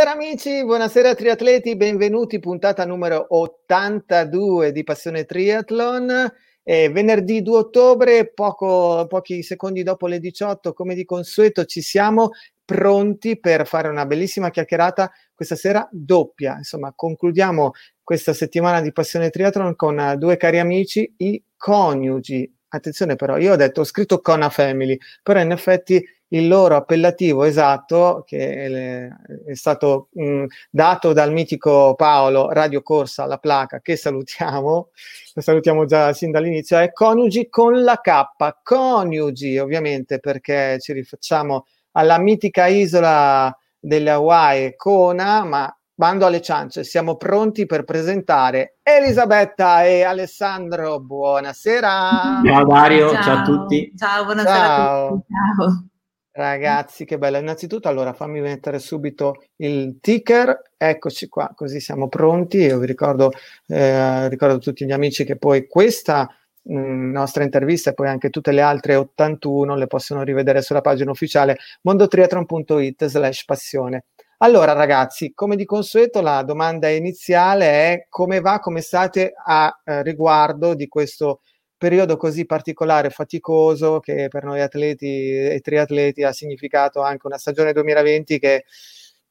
Buonasera amici, buonasera triatleti, benvenuti, puntata numero 82 di Passione Triathlon. È venerdì 2 ottobre, poco, pochi secondi dopo le 18, come di consueto ci siamo pronti per fare una bellissima chiacchierata questa sera doppia. Insomma, concludiamo questa settimana di Passione Triathlon con due cari amici, i coniugi. Attenzione però, io ho detto, ho scritto Cona Family, però in effetti il loro appellativo esatto, che è stato mh, dato dal mitico Paolo Radio Corsa alla placa, che salutiamo, lo salutiamo già sin dall'inizio, è Coniugi con la K, coniugi ovviamente perché ci rifacciamo alla mitica isola delle Hawaii, Kona, ma bando alle ciance, siamo pronti per presentare Elisabetta e Alessandro. Buonasera. Ciao Dario, ciao, ciao a tutti. Ciao, buonasera ciao. a tutti. Ciao. Ragazzi, che bello. Innanzitutto, allora fammi mettere subito il ticker. Eccoci qua, così siamo pronti. Io vi ricordo, eh, ricordo tutti gli amici che poi questa mh, nostra intervista e poi anche tutte le altre 81 le possono rivedere sulla pagina ufficiale mondotriathlon.it slash passione. Allora ragazzi, come di consueto la domanda iniziale è come va, come state a eh, riguardo di questo periodo così particolare, faticoso, che per noi atleti e triatleti ha significato anche una stagione 2020 che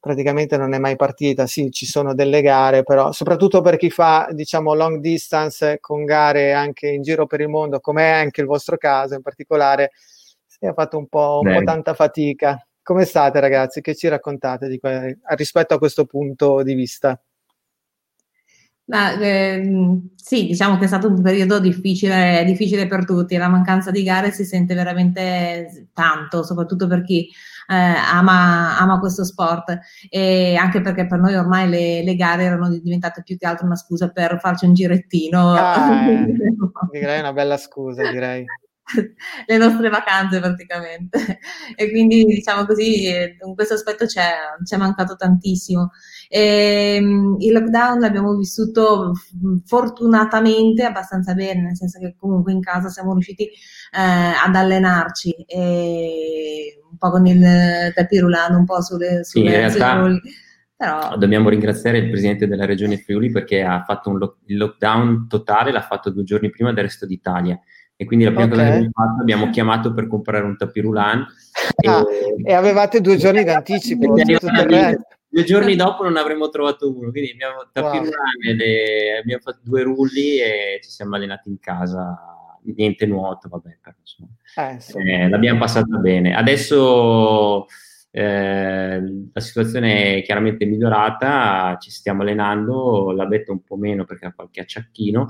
praticamente non è mai partita. Sì, ci sono delle gare, però soprattutto per chi fa, diciamo, long distance con gare anche in giro per il mondo, come è anche il vostro caso in particolare, si è fatto un po', un po tanta fatica. Come state ragazzi? Che ci raccontate di que- rispetto a questo punto di vista? Ma, eh, sì, diciamo che è stato un periodo difficile, difficile, per tutti, la mancanza di gare si sente veramente tanto, soprattutto per chi eh, ama, ama, questo sport e anche perché per noi ormai le, le, gare erano diventate più che altro una scusa per farci un girettino. Ah, direi una bella scusa, direi. le nostre vacanze praticamente. E quindi diciamo così, in questo aspetto ci è mancato tantissimo. E, ehm, il lockdown l'abbiamo vissuto fortunatamente abbastanza bene, nel senso che comunque in casa siamo riusciti eh, ad allenarci e un po' con il tapirulano, un po' sulle, sulle, sì, realtà... Però... Dobbiamo ringraziare il presidente della regione Friuli perché ha fatto un lo- il lockdown totale, l'ha fatto due giorni prima del resto d'Italia. E quindi la prima okay. cosa che abbiamo fatto abbiamo chiamato per comprare un tapirulan. Ah, e... e... avevate due giorni d'anticipo. due giorni dopo non avremmo trovato uno, quindi abbiamo tapirulan wow. abbiamo fatto due rulli e ci siamo allenati in casa. Niente nuoto, vabbè, però, insomma. Eh, eh, l'abbiamo passata bene. Adesso eh, la situazione è chiaramente migliorata, ci stiamo allenando, la betta un po' meno perché ha qualche acciacchino.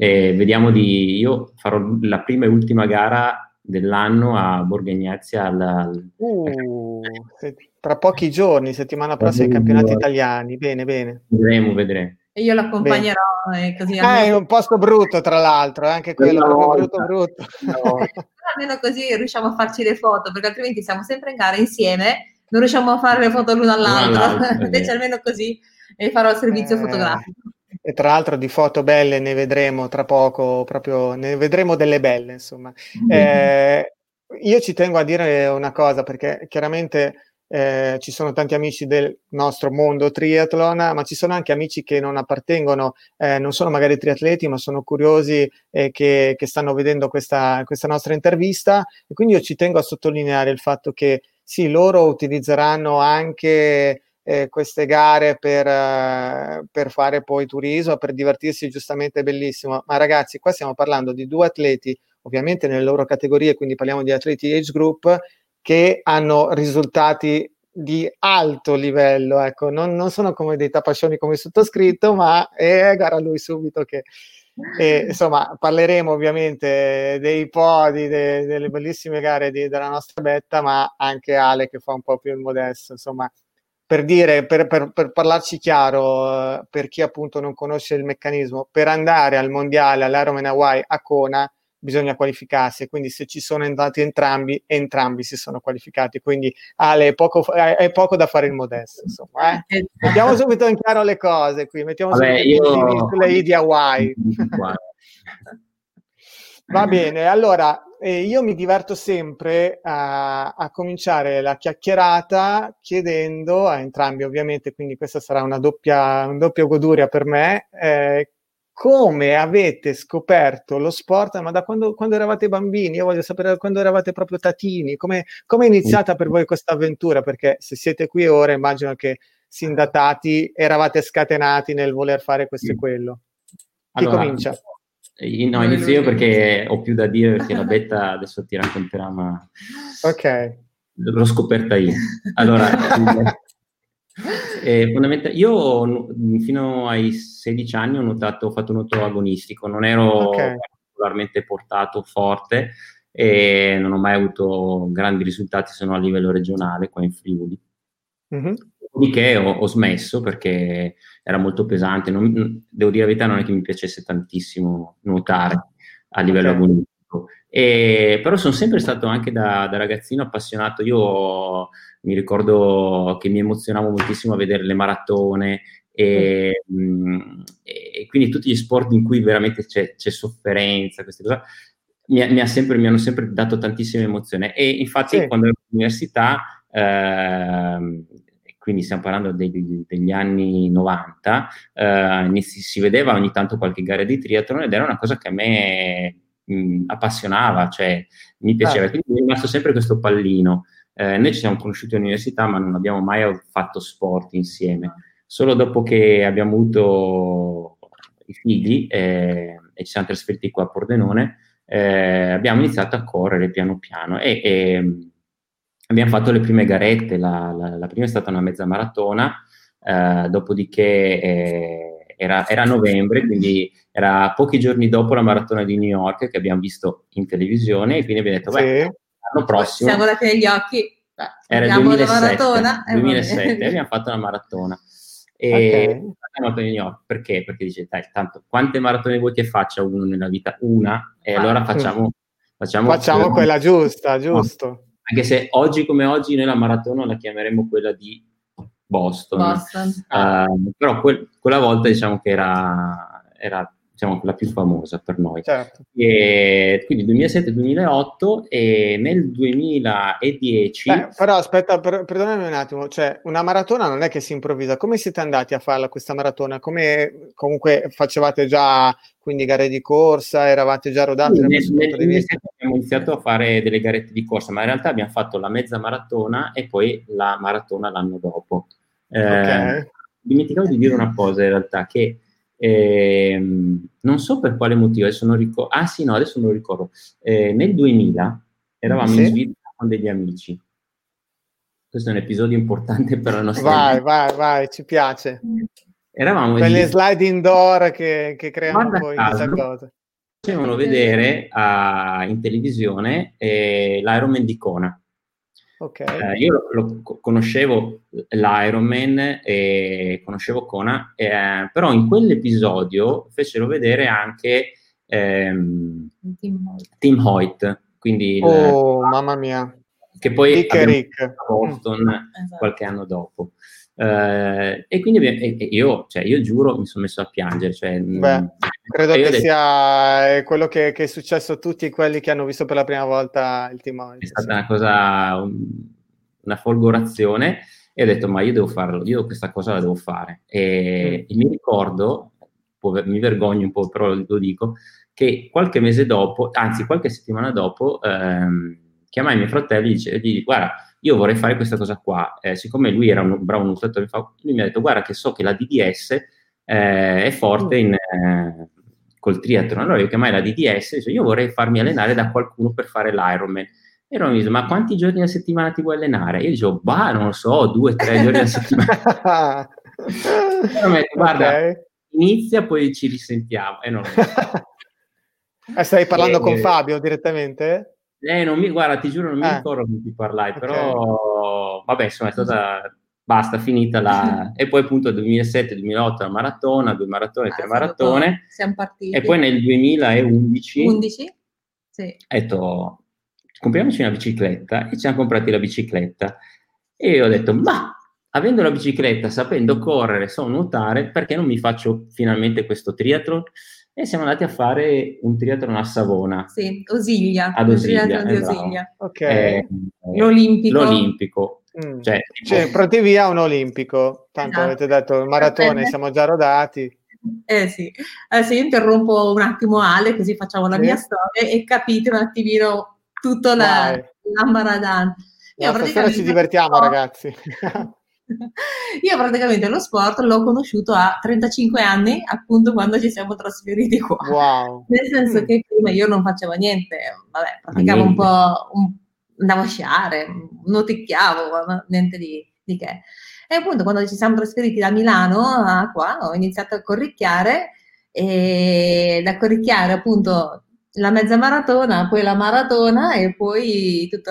Eh, e vediamo di. Io farò la prima e ultima gara dell'anno a Borghegnazia. Al, uh, tra pochi giorni, settimana prossima, i campionati italiani. Bene, bene. Vedremo, vedremo. E io l'accompagnerò e così. Ah, è un posto brutto, tra l'altro, eh, anche quello no, brutto, brutto. No. almeno così riusciamo a farci le foto, perché altrimenti siamo sempre in gara insieme, non riusciamo a fare le foto l'uno all'altro. Invece almeno così e farò il servizio eh, fotografico. E tra l'altro di foto belle ne vedremo tra poco, proprio ne vedremo delle belle, insomma. Mm-hmm. Eh, io ci tengo a dire una cosa, perché chiaramente eh, ci sono tanti amici del nostro mondo triathlon, ma ci sono anche amici che non appartengono, eh, non sono magari triatleti, ma sono curiosi e che, che, stanno vedendo questa, questa nostra intervista. E quindi io ci tengo a sottolineare il fatto che sì, loro utilizzeranno anche eh, queste gare per, uh, per, fare poi turismo, per divertirsi, giustamente bellissimo. Ma ragazzi, qua stiamo parlando di due atleti, ovviamente nelle loro categorie, quindi parliamo di atleti age group, che hanno risultati di alto livello, ecco, non, non sono come dei tapascioni come sottoscritto, ma eh, gara lui subito che... E, insomma, parleremo ovviamente dei podi, de, delle bellissime gare di, della nostra betta, ma anche Ale che fa un po' più il modesto. Insomma, per dire, per, per, per parlarci chiaro, eh, per chi appunto non conosce il meccanismo, per andare al mondiale all'Ironman Hawaii a Kona bisogna qualificarsi, quindi se ci sono andati entrambi, entrambi si sono qualificati, quindi Ale, è poco, è poco da fare il modesto, insomma. Eh? Esatto. Mettiamo subito in chiaro le cose qui, mettiamo Vabbè, subito io... sulle I di Hawaii. Va bene, allora eh, io mi diverto sempre a, a, cominciare la chiacchierata chiedendo a entrambi, ovviamente, quindi questa sarà una doppia, una doppia goduria per me, eh, come avete scoperto lo sport, ma da quando, quando, eravate bambini? Io voglio sapere quando eravate proprio tatini, come è iniziata per voi questa avventura? Perché se siete qui ora immagino che sin da tati eravate scatenati nel voler fare questo e quello. Chi allora, comincia? No, inizio io perché ho più da dire perché la betta adesso ti racconterà, ma... Ok. L'ho scoperta io. Allora, Eh, fondamentalmente, io fino ai 16 anni ho, notato, ho fatto nuoto agonistico, non ero okay. particolarmente portato forte e non ho mai avuto grandi risultati se non a livello regionale qua in Friuli. Mm-hmm. Dopodiché ho, ho, smesso perché era molto pesante. Non, devo dire la verità, non è che mi piacesse tantissimo nuotare a livello okay. agonistico. E, però sono sempre stato anche da, da ragazzino appassionato. Io mi ricordo che mi emozionavo moltissimo a vedere le maratone e, mm. e, quindi tutti gli sport in cui veramente c'è, c'è sofferenza, queste cose, mi, mi, sempre, mi, hanno sempre dato tantissima emozione. E infatti sì. quando ero all'università, eh, quindi stiamo parlando degli, degli anni 90, eh, si, si, vedeva ogni tanto qualche gara di triathlon ed era una cosa che a me mh, appassionava, cioè mi piaceva. Ah. Quindi mi è rimasto sempre questo pallino. Eh, noi ci siamo conosciuti all'università, ma non abbiamo mai fatto sport insieme. Solo dopo che abbiamo avuto i figli eh, e ci siamo trasferiti qua a Pordenone, eh, abbiamo iniziato a correre piano piano e, e abbiamo fatto le prime garette. La, la, la, prima è stata una mezza maratona, eh, dopodiché eh, era, era novembre, quindi era pochi giorni dopo la maratona di New York che abbiamo visto in televisione e quindi abbiamo detto, beh, sì l'anno prossimo. Siamo guardati negli occhi. Era il 2007, maratona, 2007 abbiamo fatto una maratona. E okay. maratona di New York, perché? Perché dice, dai, tanto quante maratone vuoi che faccia uno nella vita? Una, e ah, allora facciamo... Facciamo, facciamo quella giusta, giusto. No. Anche se oggi come oggi noi la maratona la chiameremo quella di Boston. Boston. Uh, però quel, quella volta diciamo che era, era diciamo, quella più famosa per noi. Certo. E, quindi 2007-2008 e nel 2010... Beh, però aspetta, per, perdonami un attimo, cioè una maratona non è che si improvvisa, come siete andati a farla questa maratona? Come comunque facevate già quindi gare di corsa, eravate già rodati? Sì, nel, nel 2007 abbiamo iniziato a fare delle garette di corsa, ma in realtà abbiamo fatto la mezza maratona e poi la maratona l'anno dopo. Eh, okay. Dimenticavo di dire una cosa in realtà, che eh, non so per quale motivo, adesso non ricordo. Ah sì, no, adesso non lo ricordo. Eh, nel 2000 eravamo sì. in Svizzera con degli amici. Questo è un episodio importante per la nostra Vai, vita. vai, vai, ci piace. Eravamo Quelle slide indoor che, che creano poi questa cosa. Facevano vedere uh, in televisione eh, l'Ironman di Kona. Okay. Eh, io lo, lo, conoscevo l'Ironman e conoscevo Kona, eh, però in quell'episodio fecero vedere anche ehm, Tim Hoyt. Quindi oh, il, mamma mia. Che poi Rick Rick. a Boston mm. esatto. qualche anno dopo. Uh, e quindi e, e io, cioè, io giuro, mi sono messo a piangere. Cioè, Beh, credo che sia detto, quello che, che, è successo a tutti quelli che hanno visto per la prima volta il timone. È stata una cosa, un, una folgorazione e ho detto ma io devo farlo, io questa cosa la devo fare. E, mm. e mi ricordo, mi vergogno un po', però lo dico, che qualche mese dopo, anzi qualche settimana dopo, ehm, chiamai i miei fratelli e gli dicevo, guarda, io vorrei fare questa cosa qua. Eh, siccome lui era un bravo nuotatore, lui mi ha detto, guarda che so che la DDS eh, è forte in, eh, col triathlon. Allora io chiamai la DDS e dicevo, io vorrei farmi allenare da qualcuno per fare l'Ironman. E loro mi dice, ma quanti giorni a settimana ti vuoi allenare? Io dicevo, bah, non lo so, due, tre giorni a settimana. e mi detto, guarda, okay. inizia, poi ci risentiamo. E non lo so. Eh, stai parlando e, con Fabio direttamente? Eh, non mi, guarda, ti giuro, non mi eh. ricordo con chi parlai, okay. però vabbè, insomma, è stata basta, finita la... e poi appunto 2007-2008 la maratona, due maratone, ah, tre maratone. Siamo partiti. E poi nel 2011... 11? Sì. Ho detto, compriamoci una bicicletta e ci hanno comprati la bicicletta. E io ho detto, ma avendo la bicicletta, sapendo correre, so nuotare, perché non mi faccio finalmente questo triathlon? E siamo andati a fare un triathlon a Savona. Sì, Osiglia. Ad Osiglia. di esatto. Osiglia. Ok. Eh, l'Olimpico. L'Olimpico. Mm. Cioè, cioè, pronti via un Olimpico. Tanto esatto. avete detto il maratone, siamo già rodati. Eh sì, adesso io interrompo un attimo Ale, così facciamo la sì. mia storia e capite un attimino tutto la, l'ambaradan. No, stasera ci divertiamo ragazzi. Io praticamente lo sport l'ho conosciuto a 35 anni, appunto quando ci siamo trasferiti qua. Wow. Nel senso mm. che prima io non facevo niente, vabbè, praticavo un po', un, andavo a sciare, noticchiavo, niente di, di che. E appunto quando ci siamo trasferiti da Milano a qua ho iniziato a corricchiare e da corricchiare appunto la mezza maratona, poi la maratona e poi tutto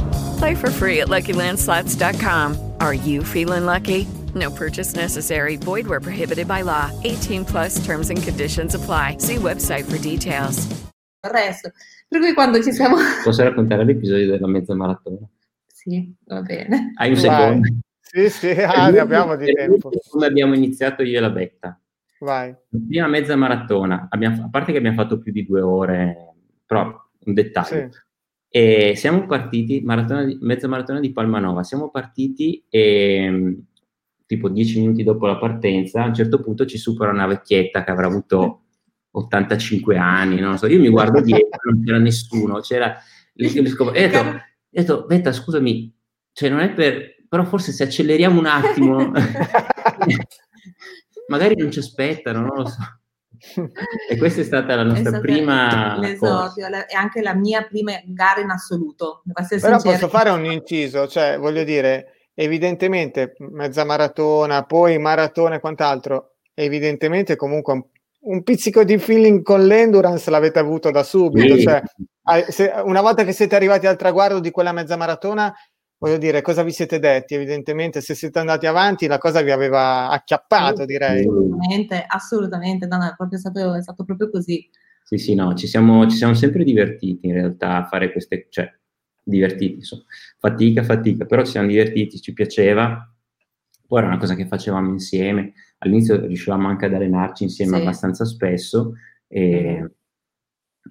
Play for free at LuckyLandSlots.com. Are you feeling lucky? No purchase necessary. Void where prohibited by law. 18 plus terms and conditions apply. See website for details. Il resto. Per cui quando ci siamo... Posso raccontare l'episodio della mezza maratona? Sì, va bene. Hai un secondo? Sì, sì, ah, ne abbiamo di tempo. Come abbiamo iniziato io e la Betta. Vai. La prima mezza maratona, abbiamo, a parte che abbiamo fatto più di due ore, però un dettaglio. Sì. E siamo partiti, maratona di, mezza maratona di Palmanova, siamo partiti e tipo dieci minuti dopo la partenza, a un certo punto ci supera una vecchietta che avrà avuto 85 anni, non so, io mi guardo dietro, non c'era nessuno, c'era... E ho detto, ho detto, Betta, scusami, cioè non è per... però forse se acceleriamo un attimo, magari non ci aspettano, non lo so. E questa è stata la nostra prima l'esordio e anche la mia prima gara in assoluto. Però sincera. posso fare un inciso, cioè voglio dire, evidentemente mezza maratona, poi maratona e quant'altro, evidentemente comunque un, un pizzico di feeling con l'endurance l'avete avuto da subito. Sì. Cioè, una volta che siete arrivati al traguardo di quella mezza maratona, voglio dire, cosa vi siete detti? Evidentemente, se siete andati avanti, la cosa vi aveva acchiappato, direi. Assolutamente, assolutamente, no, no, è, proprio stato, è stato proprio così. Sì, sì, no, ci siamo, ci siamo sempre divertiti in realtà a fare queste, cioè, divertiti, insomma. fatica, fatica, però ci siamo divertiti, ci piaceva, poi era una cosa che facevamo insieme, all'inizio riuscivamo anche ad allenarci insieme sì. abbastanza spesso. E, mm.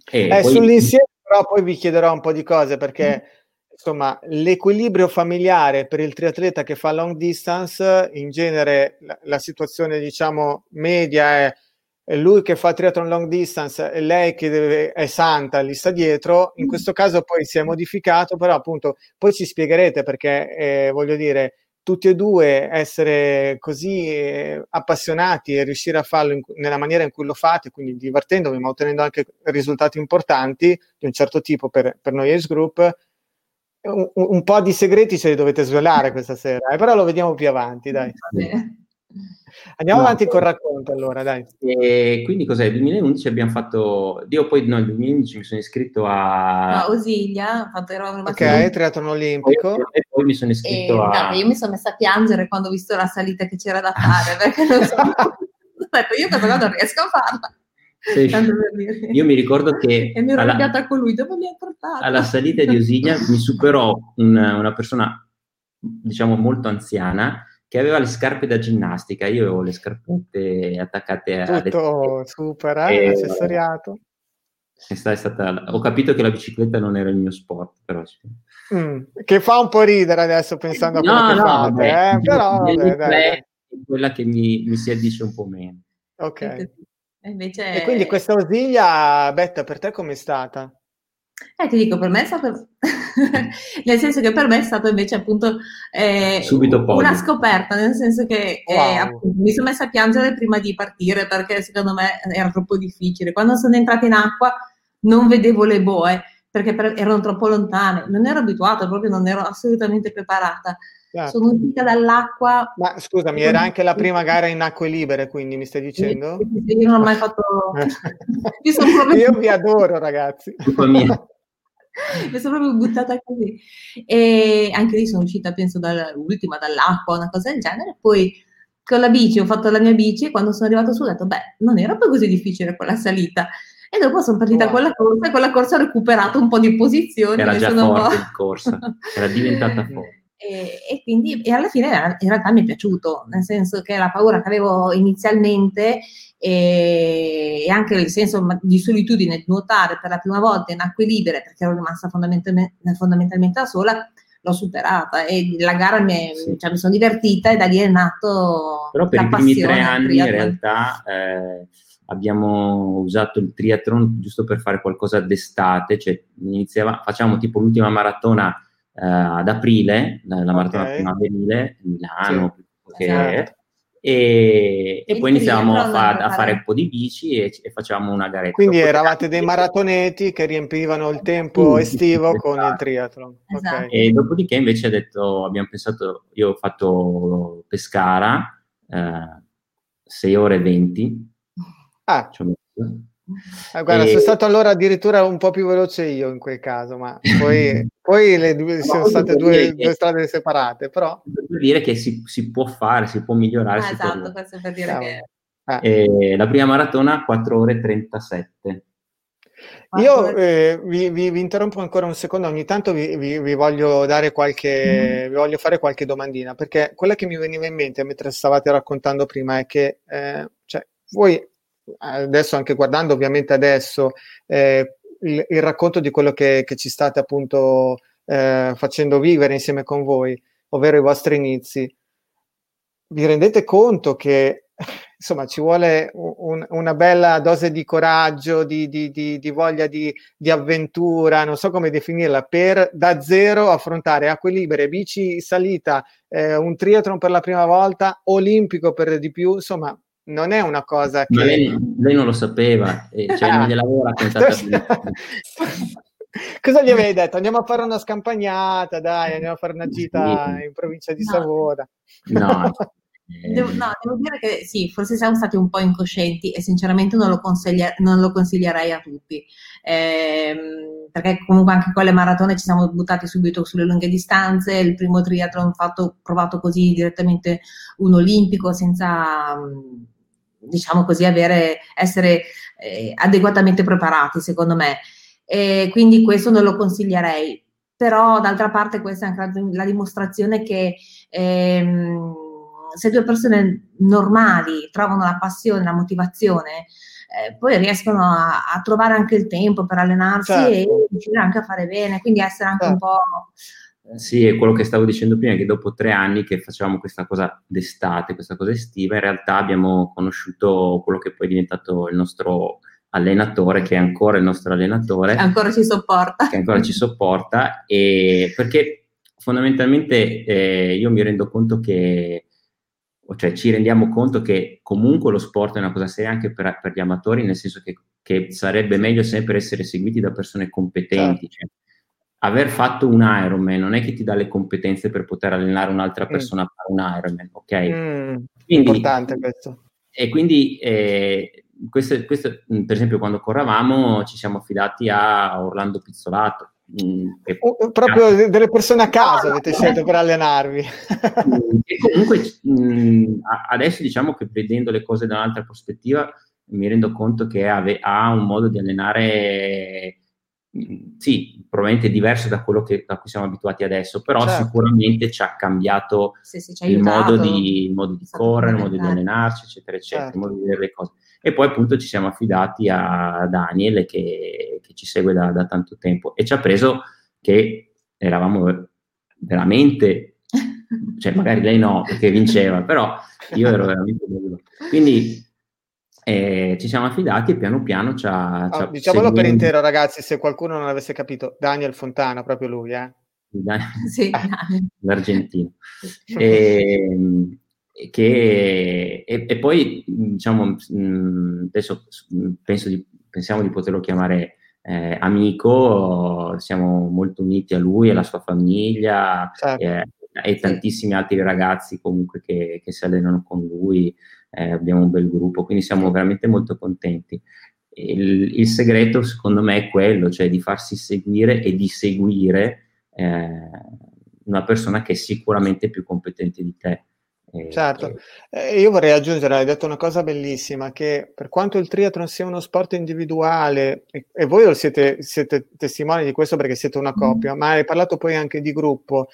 e eh, poi... Sull'insieme però poi vi chiederò un po' di cose perché mm. Insomma l'equilibrio familiare per il triatleta che fa long distance, in genere la, la situazione diciamo media è lui che fa triathlon long distance e lei che deve, è santa, lì sta dietro, in mm. questo caso poi si è modificato, però appunto poi ci spiegherete perché eh, voglio dire, tutti e due essere così eh, appassionati e riuscire a farlo in, nella maniera in cui lo fate, quindi divertendovi ma ottenendo anche risultati importanti di un certo tipo per, per noi Ace Group, un, un, po' di segreti ce li dovete svelare questa sera, eh, però lo vediamo più avanti, dai. Andiamo no. avanti col racconto allora, dai. E quindi cos'è? Nel 2011 abbiamo fatto... Io poi no, nel 2011 mi sono iscritto a... A Osilia, ho fatto il Ok, triathlon olimpico. E poi mi sono iscritto e, a... No, io mi sono messa a piangere quando ho visto la salita che c'era da fare, perché non so... Aspetta, io questa cosa non riesco a farla. Sì. Io mi ricordo che e mi ero alla, con lui, dove mi ha portato? Alla salita di Osilia mi superò un, una persona, diciamo, molto anziana che aveva le scarpe da ginnastica, io avevo le scarpette attaccate a... Tutto super, eh, accessoriato. È stata, è stata, ho capito che la bicicletta non era il mio sport, però... Mm, che fa un po' ridere adesso pensando a quello no, che no, fate, vabbè, eh, però... Vabbè, dai, è quella che mi, mi si addice un po' meno. Ok. E, invece... e quindi questa Osilia, Betta, per te com'è stata? Eh, ti dico, per me è stato, nel senso che per me è stato invece appunto eh, una scoperta, nel senso che eh, wow. appunto, mi sono messa a piangere prima di partire perché secondo me era troppo difficile. Quando sono entrata in acqua non vedevo le boe perché per, erano troppo lontane, non ero abituata, proprio non ero assolutamente preparata. Certo. Sono uscita dall'acqua. Ma scusami, era anche la prima gara in acque libere, quindi mi stai dicendo? Io non ho mai fatto. io, proprio... io vi adoro, ragazzi. mi sono proprio buttata così. E anche lì sono uscita, penso, dall'ultima, dall'acqua, una cosa del genere. Poi con la bici ho fatto la mia bici e quando sono arrivata su ho detto, beh, non era poi così difficile quella salita. E dopo sono partita wow. con la corsa e con la corsa ho recuperato un po' di posizioni. Era già forte in corsa, era diventata forte. E, e, quindi e alla fine in realtà mi è piaciuto, nel senso che la paura che avevo inizialmente e, e anche il senso di solitudine di nuotare per la prima volta in acque libere perché ero rimasta fondamentalmente, fondamentalmente da sola l'ho superata e la gara mi, è, sì. cioè, mi sono divertita e da lì è nato però per i primi tre anni in realtà eh, abbiamo usato il triathlon giusto per fare qualcosa d'estate cioè iniziava, facciamo tipo l'ultima maratona eh, ad aprile, la, la maratona okay. primaverile, Milano, sì, esatto. e, e poi iniziamo a, fa, a, fare un po' di bici e, e facciamo una garetta. Quindi eravate dei maratoneti che riempivano il tempo sì, estivo esatto. con il triathlon. Esatto. Okay. E dopodiché invece detto, abbiamo pensato, io ho fatto Pescara, eh, 6 ore e 20. Ah. Ci ho messo eh, guarda, e... sono stato allora addirittura un po' più veloce io in quel caso, ma poi, poi le due, sono state due, due, strade separate, però... Per dire che si, si può fare, si può migliorare. Ah, esatto, questo per dire Ciao. che... Eh. la prima maratona 4 ore e 37. Io eh, vi, vi, vi, interrompo ancora un secondo, ogni tanto vi, vi voglio dare qualche, mm. vi voglio fare qualche domandina, perché quella che mi veniva in mente mentre stavate raccontando prima è che eh, cioè, voi adesso anche guardando ovviamente adesso, eh, il, il, racconto di quello che, che ci state appunto eh, facendo vivere insieme con voi, ovvero i vostri inizi. Vi rendete conto che insomma ci vuole un, una bella dose di coraggio, di, di, di, di voglia di, avventura, non so come definirla, per da zero affrontare acque libere, bici salita, eh, un triathlon per la prima volta, olimpico per di più, insomma non è una cosa che... Ma lei, lei non lo sapeva, eh, cioè non gliel'avevo raccontata. Cosa gli avevi detto? Andiamo a fare una scampagnata, dai, andiamo a fare una gita in provincia di no. Savona. No, Devo, no, devo dire che sì, forse siamo stati un po' incoscienti e sinceramente non lo, consiglia- non lo consiglierei a tutti, ehm, perché comunque anche con le maratone ci siamo buttati subito sulle lunghe distanze, il primo triathlon fatto, provato così direttamente un olimpico senza, diciamo così, avere, essere eh, adeguatamente preparati secondo me. E quindi questo non lo consiglierei, però d'altra parte questa è anche la, la dimostrazione che... Ehm, se due persone normali trovano la passione, la motivazione, eh, poi riescono a, a, trovare anche il tempo per allenarsi certo. e riuscire anche a fare bene, quindi essere anche certo. un po'... Sì, è quello che stavo dicendo prima, che dopo tre anni che facevamo questa cosa d'estate, questa cosa estiva, in realtà abbiamo conosciuto quello che poi è diventato il nostro allenatore, che è ancora il nostro allenatore. Che ancora ci sopporta. Che ancora ci sopporta, e perché fondamentalmente eh, io mi rendo conto che cioè ci rendiamo conto che comunque lo sport è una cosa seria anche per, per gli amatori, nel senso che, che, sarebbe meglio sempre essere seguiti da persone competenti. Certo. Cioè, aver fatto un Ironman non è che ti dà le competenze per poter allenare un'altra mm. persona mm. a fare un Ironman, ok? Mm, quindi, importante questo. E quindi, eh, questo, questo, per esempio, quando corravamo ci siamo affidati a Orlando Pizzolato, Mm, proprio delle persone a caso avete scelto per allenarvi. e comunque mh, adesso diciamo che vedendo le cose da un'altra prospettiva mi rendo conto che ave, ha un modo di allenare sì, probabilmente diverso da quello che, a cui siamo abituati adesso, però certo. sicuramente ci ha cambiato sì, sì, il, modo di, il, modo di, correre, il modo di allenarci, eccetera, eccetera, certo. il modo di vedere le cose. E poi appunto ci siamo affidati a Daniel che, che ci segue da, da, tanto tempo e ci ha preso che eravamo veramente, cioè magari lei no perché vinceva, però io ero veramente bello. Quindi eh, ci siamo affidati e piano piano ci ha... Oh, diciamolo seguendo. per intero ragazzi, se qualcuno non avesse capito, Daniel Fontana, proprio lui, eh? sì, l'argentino. E, ehm, che, e, e, poi diciamo adesso penso di, pensiamo di poterlo chiamare eh, amico siamo molto uniti a lui e alla sua famiglia certo. eh, e tantissimi altri ragazzi comunque che, che si allenano con lui eh, abbiamo un bel gruppo quindi siamo veramente molto contenti. Il, il, segreto secondo me è quello cioè di farsi seguire e di seguire eh, una persona che è sicuramente più competente di te. Certo, eh, io vorrei aggiungere, hai detto una cosa bellissima, che per quanto il triathlon sia uno sport individuale, e, e voi siete, siete, testimoni di questo perché siete una coppia, mm. ma hai parlato poi anche di gruppo,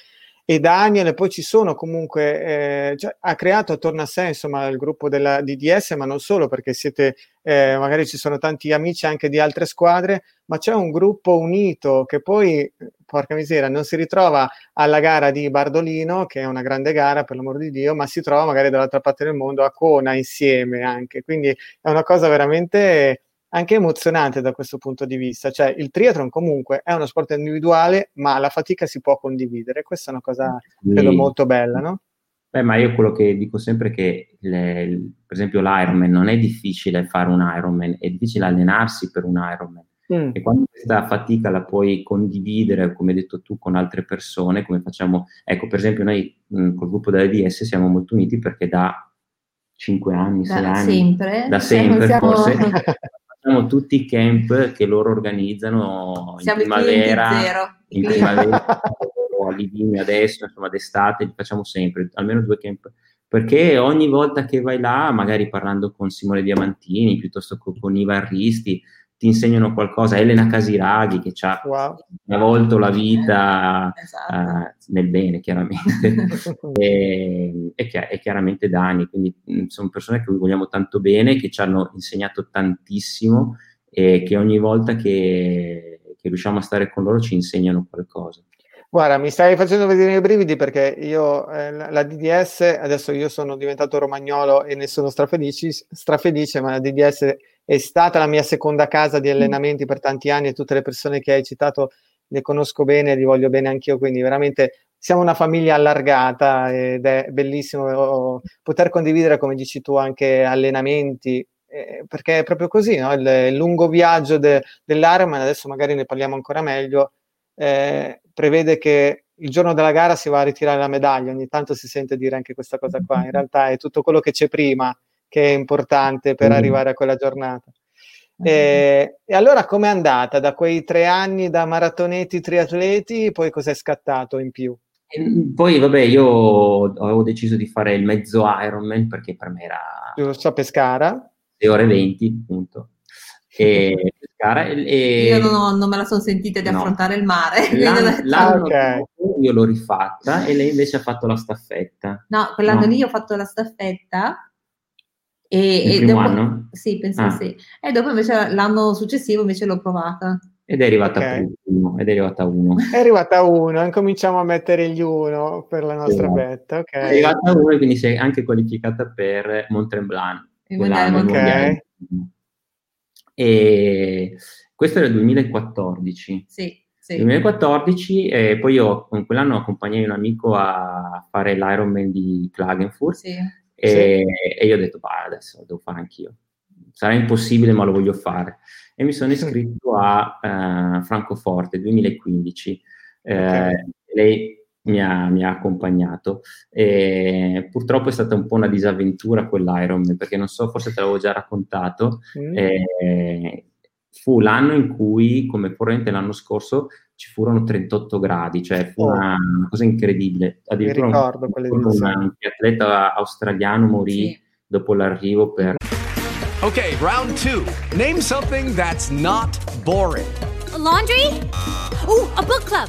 e Daniel, poi ci sono comunque, eh, cioè, ha creato attorno a sé insomma il gruppo della DDS, ma non solo perché siete, eh, magari ci sono tanti amici anche di altre squadre, ma c'è un gruppo unito che poi, porca miseria, non si ritrova alla gara di Bardolino, che è una grande gara per l'amor di Dio, ma si trova magari dall'altra parte del mondo a Cona insieme anche, quindi è una cosa veramente anche emozionante da questo punto di vista. Cioè, il triathlon comunque è uno sport individuale, ma la fatica si può condividere. Questa è una cosa, credo, molto bella, no? Beh, ma io quello che dico sempre è che, le, per esempio, l'Ironman non è difficile fare un Ironman, è difficile allenarsi per un Ironman. Mm. E quando questa fatica la puoi condividere, come hai detto tu, con altre persone, come facciamo, ecco, per esempio, noi mh, col gruppo della DS siamo molto uniti perché da 5 anni, 6 anni, sempre, da sempre siamo... forse, facciamo tutti i camp che loro organizzano in Siamo primavera, in primavera o a Livigno adesso, insomma d'estate, li facciamo sempre, almeno due camp, perché ogni volta che vai là, magari parlando con Simone Diamantini, piuttosto che con Iva Arristi, ti insegnano qualcosa, Elena Casiraghi che ci ha wow. travolto la vita esatto. uh, nel bene chiaramente e, e, e, chiaramente Dani, quindi mh, sono persone che vogliamo tanto bene, che ci hanno insegnato tantissimo e che ogni volta che, che riusciamo a stare con loro ci insegnano qualcosa. Guarda, mi stai facendo vedere i brividi perché io, eh, la, DDS, adesso io sono diventato romagnolo e ne sono strafelice, strafelice, ma la DDS è stata la mia seconda casa di allenamenti per tanti anni e tutte le persone che hai citato le conosco bene e li voglio bene anch'io, quindi veramente siamo una famiglia allargata ed è bellissimo poter condividere, come dici tu, anche allenamenti, eh, perché è proprio così, no? il, il, lungo viaggio de, dell'Ironman, adesso magari ne parliamo ancora meglio, eh, prevede che il giorno della gara si va a ritirare la medaglia, ogni tanto si sente dire anche questa cosa qua, in realtà è tutto quello che c'è prima che è importante per mm. arrivare a quella giornata. E, e allora com'è andata da quei tre anni da maratonetti triatleti? Poi cos'è scattato in più? E poi vabbè, io avevo deciso di fare il mezzo Ironman perché per me era... Giusto a Pescara? 6 ore 20, appunto. E, e, io non, ho, non, me la sono sentita di no. affrontare il mare. L'anno, l'anno okay. io l'ho rifatta e lei invece ha fatto la staffetta. No, quell'anno no. lì ho fatto la staffetta e, il e dopo, anno? Sì, penso ah. sì. E dopo invece l'anno successivo invece l'ho provata. Ed è arrivata okay. uno, ed è arrivata uno. È arrivata uno, incominciamo a mettere gli uno per la nostra esatto. betta, ok. È arrivata uno e quindi si è anche qualificata per Mont Tremblant. Ok. E questo era il 2014. Sì. Sì. 2014 e poi io con quell'anno accompagnai un amico a fare l'Ironman di Klagenfurt sì. E, sì. e io ho detto, bah, adesso lo devo fare anch'io. Sarà impossibile, ma lo voglio fare. E mi sono iscritto a uh, Francoforte 2015. Eh, okay. lei mi ha, mi ha, accompagnato. E purtroppo è stata un po' una disavventura quell'Iron, perché non so, forse te l'avevo già raccontato. Mm. Eh, fu l'anno in cui, come corrente l'anno scorso, ci furono 38 gradi, cioè fu oh. una, una, cosa incredibile. Addirittura ricordo un, un, un atleta australiano morì sì. dopo l'arrivo per... Ok, round 2. Name something that's not boring. A laundry? Oh, a book club.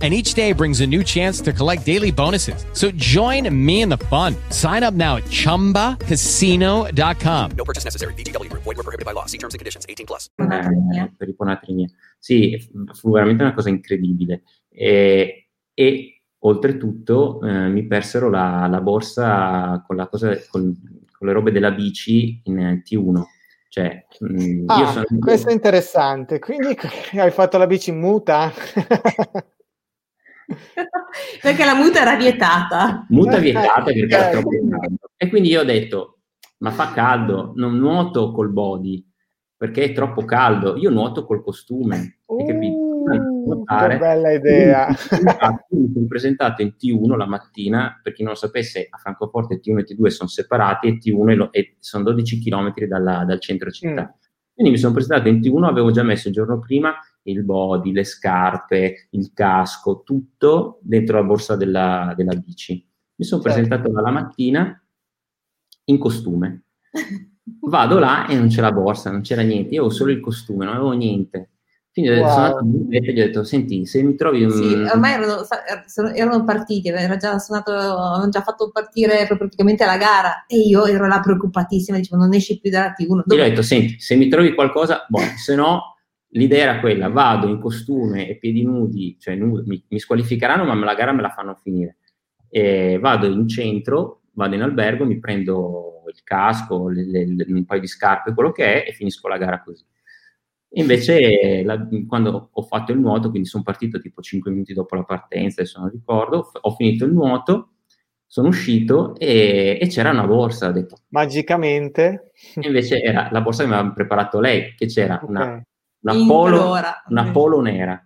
and each day brings a new chance to collect daily bonuses. So join me in the fun. Sign up now at ChumbaCasino.com. No purchase necessary. BGW. Void were prohibited by law. See terms and conditions. 18 plus. Per iponatremia. Sì, fu veramente una cosa incredibile. E, e oltretutto eh, mi persero la, la, borsa con, la cosa, con, con le robe della bici in T1 cioè, mh, mm, ah, sono... questo è interessante. Quindi hai fatto la bici muta? Perché la muta era vietata. Muta vietata perché era troppo caldo. E quindi io ho detto, ma fa caldo, non nuoto col body, perché è troppo caldo. Io nuoto col costume, hai capito? nuotare. Che bella idea. mi sono presentato in T1 la mattina, per chi non lo sapesse, a Francoforte T1 e T2 sono separati e T1 lo, e sono 12 km dalla, dal centro città. Mm. Quindi mi sono presentato in T1, avevo già messo il giorno prima il body, le scarpe, il casco, tutto dentro la borsa della, della bici. Mi sono certo. presentato dalla mattina in costume. Vado là e non c'è la borsa, non c'era niente, io avevo solo il costume, non avevo niente. Quindi wow. sono andato e gli ho detto, senti, se mi trovi... Un... Sì, ormai erano, erano partiti, era già suonato, avevano già fatto partire praticamente la gara e io ero là preoccupatissima, dicevo, non esci più dalla T1. Dove... Io ho detto, senti, se mi trovi qualcosa, boh, se no, l'idea era quella, vado in costume e piedi nudi, cioè nudi, mi, mi, squalificheranno, ma la gara me la fanno finire. E vado in centro, vado in albergo, mi prendo il casco, le, le, un paio di scarpe, quello che è, e finisco la gara così. Invece, la, quando ho fatto il nuoto, quindi sono partito tipo 5 minuti dopo la partenza, adesso non ricordo, ho finito il nuoto, sono uscito e, e c'era una borsa, ho detto. Magicamente? E invece era la borsa che mi aveva preparato lei, che c'era okay. una una polo, quell'ora. una polo nera,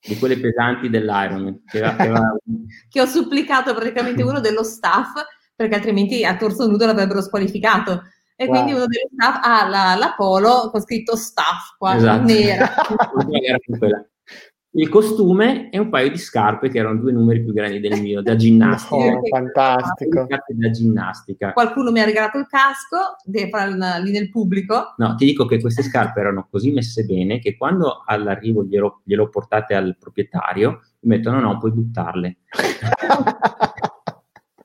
di quelle pesanti dell'Iron. Che aveva- che aveva- che ho supplicato praticamente uno dello staff perché altrimenti a torso nudo l'avrebbero squalificato. E Wow. quindi uno dello staff ha la, la polo con scritto staff qua, Esatto. nera. Il costume e un paio di scarpe che erano due numeri più grandi del mio, da ginnastica. Oh, fantastico. Da ginnastica. Qualcuno mi ha regalato il casco, il- lì nel pubblico. No, ti dico che queste scarpe erano così messe bene che quando all'arrivo glielo, glielo portate al proprietario, mi mettono no, puoi buttarle.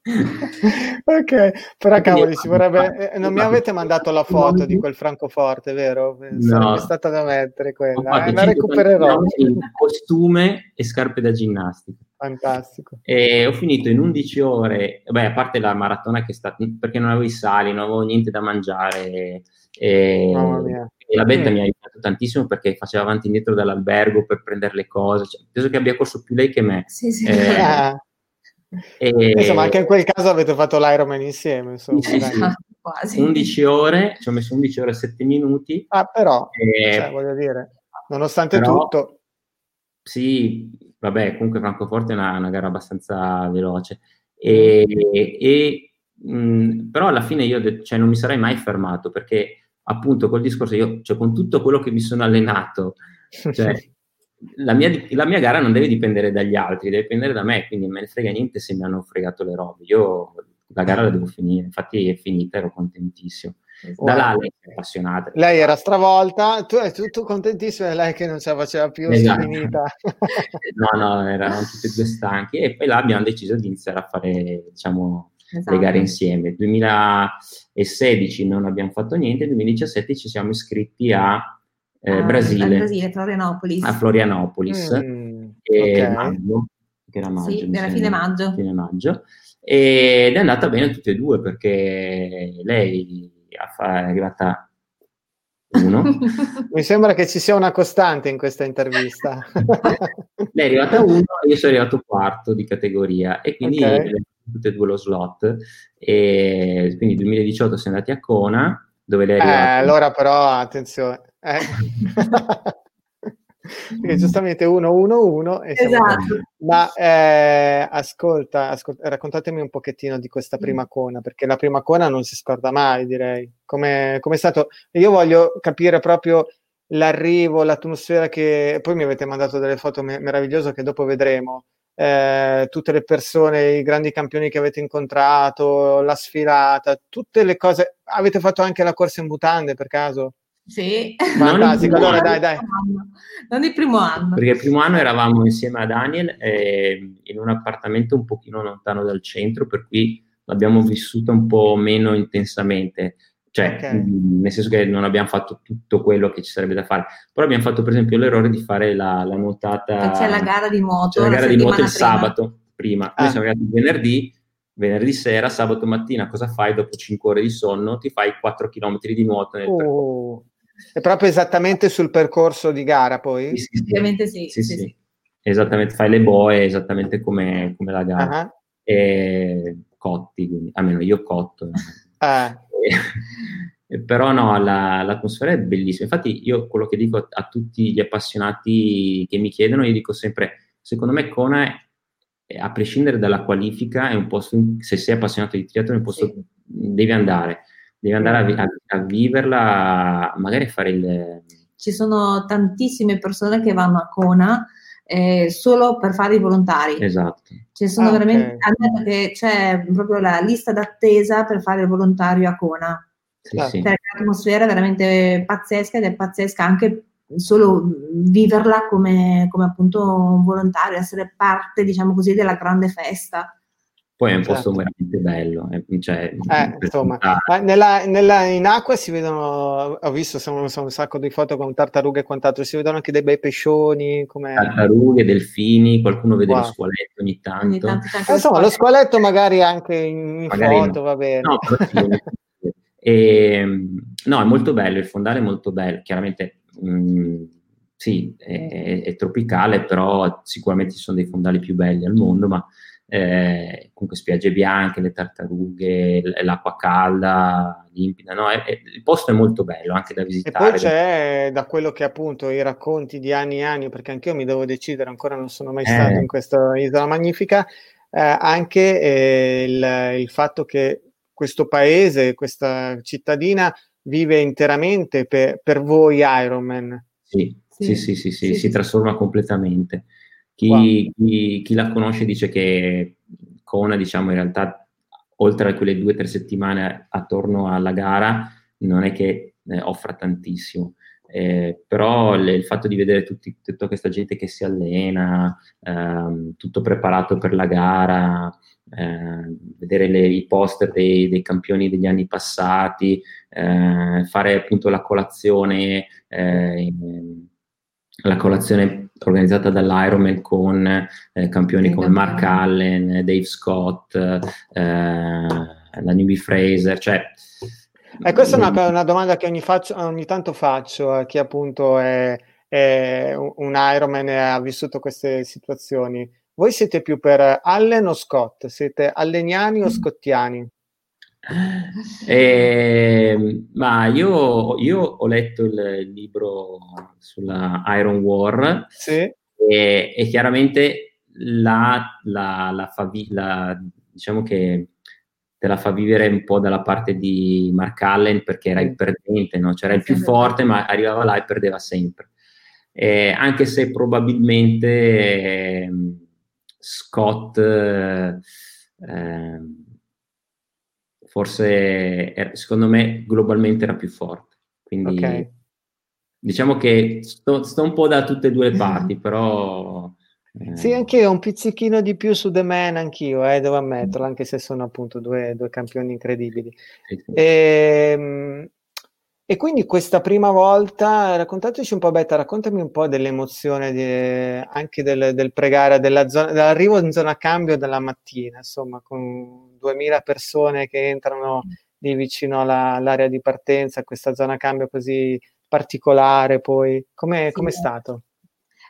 ok, però cavoli, ci vorrebbe... eh, non mi avete mandato la foto di quel francoforte, vero? Sarebbe stata da mettere quella. eh, la 180 recupererò. costume e scarpe da ginnastica. Fantastico. E ho finito in 11 ore, beh, a parte la maratona che è stata, perché non avevo i sali, non avevo niente da mangiare. E, e la betta Mm. mi ha aiutato tantissimo perché faceva avanti e indietro dall'albergo per prendere le cose. Cioè, penso che abbia corso più lei che me. Sì, sì. Eh, E- Insomma, anche in quel caso avete fatto l'Ironman insieme, insomma. Sì. Quasi. 11 ore, ci ho messo 11 ore e 7 minuti. Ah, però, E- cioè, voglio dire, nonostante Però- tutto, Sì, vabbè, comunque Francoforte è una, una gara abbastanza veloce. E, e, mh, però alla fine io ho detto- cioè, non mi sarei mai fermato perché appunto col discorso io, cioè, con tutto quello che mi sono allenato, cioè, la, mia, la mia gara non deve dipendere dagli altri, deve dipendere da me, quindi me ne frega niente se mi hanno fregato le robe. Io la gara la devo finire, infatti è finita, ero contentissimo. Da là lei è appassionata. lei era stravolta, tu eri tutto contentissimo e lei che non ce la faceva più, Esatto. finita. No, no, erano tutti e due stanchi e poi là abbiamo deciso di iniziare a fare, diciamo, Esatto. le gare insieme. 2016 non abbiamo fatto niente, 2017 ci siamo iscritti a eh, Ah, Brasile, Brasile, Florianopolis. a Florianopolis, Mm, e ok. maggio, che era maggio, Sì, era fine maggio. fine maggio. Ed è andata bene tutte e due perché lei è arrivata uno, Mi sembra che ci sia una costante in questa intervista. Lei è arrivata uno io sono arrivato quarto di categoria e quindi Ok. abbiamo tutte e due lo slot. E quindi nel 2018 siamo andati a Kona dove lei è Eh, arrivata. allora però attenzione. Eh. Perché giustamente 1-1-1 e siamo Esatto. Ma eh, ascolta, ascolta, raccontatemi un pochettino di questa prima cona, perché la prima cona non si scorda mai, direi. Come è stato? Io voglio capire proprio l'arrivo, l'atmosfera che... Poi mi avete mandato delle foto me- meravigliose che dopo vedremo. Eh, tutte le persone, i grandi campioni che avete incontrato, la sfilata, tutte le cose. Avete fatto anche la corsa in mutande per caso? Sì. Fantastico, Non il allora primo dai, dai. Non il primo anno. Perché il primo anno eravamo insieme a Daniel eh, in un appartamento un pochino lontano dal centro, per cui l'abbiamo vissuta un po' meno intensamente. Cioè, Ok. mh, nel senso che non abbiamo fatto tutto quello che ci sarebbe da fare. Però abbiamo fatto, per esempio, l'errore di fare la, la nuotata. C'è la gara di moto. c'è la gara di moto il prima. sabato prima. Ah. Noi siamo arrivati venerdì, venerdì sera, sabato mattina cosa fai dopo 5 ore di sonno? Ti fai 4 km di nuoto nel. Oh, è proprio esattamente sul percorso di gara poi? Sì, sì, sì. Sì. Sì, sì, sì. sì. Esattamente, fai le boe esattamente come, come la gara. Ah, E cotti, quindi, almeno io cotto. ah. E- però no, la- l'atmosfera è bellissima. Infatti io quello che dico a tutti gli appassionati che mi chiedono, io dico sempre, secondo me Kona, è- a prescindere dalla qualifica, è un posto, in- se sei appassionato di triathlon, è un posto, devi andare, devi andare a, vi- a- a viverla, magari a fare il... Ci sono tantissime persone che vanno a Kona eh, solo per fare i volontari. Esatto. Ci sono Ah, veramente, ok. hanno detto che c'è proprio la lista d'attesa per fare il volontario a Kona. Sì, sì. L'atmosfera è veramente pazzesca ed è pazzesca anche solo viverla come, come appunto un volontario, essere parte, diciamo così, della grande festa. Poi è un posto Certo. veramente bello. eh, cioè, Eh, insomma, ma nella, nella- in acqua si vedono, ho visto sono, sono un sacco di foto con tartarughe e quant'altro, si vedono anche dei bei pescioni, come... tartarughe, delfini, qualcuno vede Wow. lo squaletto ogni tanto. Ogni tanto Eh, insomma, lo lo squaletto magari anche in, in Magari foto, no. va bene. No. E, no, è molto bello, il fondale è molto bello, chiaramente mh, sì, è, è tropicale, però sicuramente ci sono dei fondali più belli al mondo, ma eh, comunque spiagge bianche, le tartarughe, l'acqua calda, limpida, no? È, è, il posto è molto bello anche da visitare. E poi c'è, da quello che appunto i racconti di anni e anni, perché anch'io mi devo decidere, ancora non sono mai stato Eh. in questa isola magnifica, eh, anche eh, il, il fatto che questo paese, questa cittadina vive interamente per, per voi Ironman. Sì, sì, sì, sì, sì, si trasforma completamente. Chi, chi- chi la conosce dice che Kona, diciamo, in realtà, oltre a quelle due o tre settimane attorno alla gara, non è che eh, offra tantissimo. Eh, però le- il fatto di vedere tutti- tutta questa gente che si allena, ehm, tutto preparato per la gara, eh, vedere le- i poster dei, dei campioni degli anni passati, eh, fare appunto la colazione, eh, la colazione organizzata dall'Ironman con eh, campioni come. Mark Allen, eh, Dave Scott, eh, la Newbie Fraser, cioè E questa è una, una domanda che ogni, faccio- ogni tanto faccio a chi appunto è, è un un Ironman e ha vissuto queste situazioni. Voi siete più per Allen o Scott? Siete alleniani o scottiani? Eh, ma io, io ho letto il, libro sulla Iron War Sì. e, e chiaramente la, la- la fa vi- la- diciamo che te la fa vivere un po' dalla parte di Mark Allen perché era il perdente, no? C'era il più forte ma arrivava là e perdeva sempre. Eh, anche se probabilmente ehm, Scott eh, ehm, forse era- secondo me globalmente era più forte. Quindi Ok. diciamo che sto, sto un po' da tutte e due le parti, però eh, Sì, anch'io un pizzichino di più su The Man, anch'io, eh, devo ammetterlo, anche se sono appunto due, due campioni incredibili. sì, sì. Ehm, E, quindi questa prima volta, raccontateci un po', Betta, raccontami un po' dell'emozione di- anche del, del pregare, della zona, dell'arrivo in zona cambio della mattina, insomma, con 2000 persone che entrano lì vicino alla- all'area di partenza, questa zona cambio così particolare, poi, com'è, Sì. com'è stato?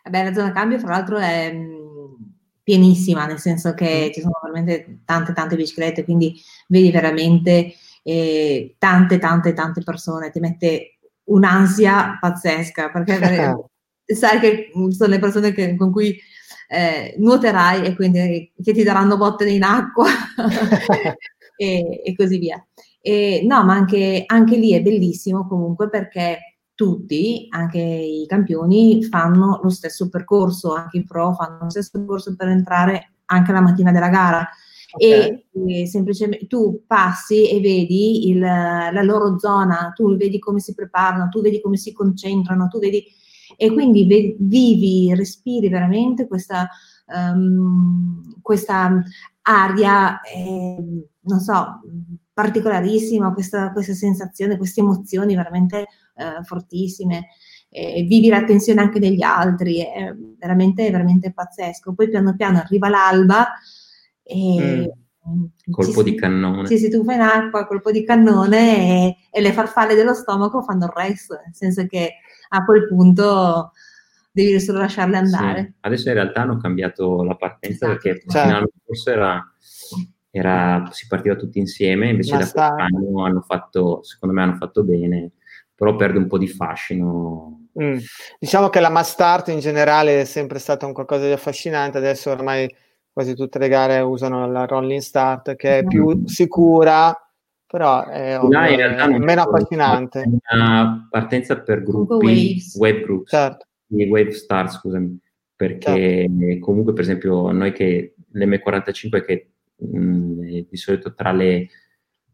Eh Beh, la zona cambio, fra l'altro, è mh, pienissima, nel senso che ci sono veramente tante, tante biciclette, quindi vedi veramente eh, tante, tante, tante persone, ti mette un'ansia pazzesca, perché sai che sono le persone che- con cui eh, nuoterai e quindi che ti daranno botte in acqua e, e così via. E, no, ma anche, anche lì è bellissimo comunque perché tutti, anche i campioni, fanno lo stesso percorso, anche i pro fanno lo stesso percorso per entrare anche la mattina della gara. E, e semplicemente tu passi e vedi il- la loro zona, tu vedi come si preparano, tu vedi come si concentrano, tu vedi e quindi ve- vivi, respiri veramente questa, ehm, questa aria, eh, non so, particolarissima, questa, questa sensazione, queste emozioni veramente eh, fortissime. E vivi la tensione anche degli altri, è veramente, veramente pazzesco. Poi piano piano arriva l'alba e colpo ci di si- cannone. Sì, si tuffa in acqua, colpo di cannone e, e le farfalle dello stomaco fanno il resto, nel senso che a quel punto devi solo lasciarle andare. Sì. Adesso in realtà hanno cambiato la partenza Esatto. perché Certo. fino all'anno scorso era, era- si partiva tutti insieme, invece Ma da sta- quest'anno hanno fatto, secondo me hanno fatto bene, però perde un po' di fascino. Mm. Diciamo che la mass start in generale è sempre stata un qualcosa di affascinante, adesso ormai quasi tutte le gare usano la rolling start che è più sicura, però è Là ovvio, in realtà è meno affascinante. una partenza per gruppi, web groups, Certo. i wave start, scusami, perché comunque per esempio noi che l'M45 che mh, di solito tra le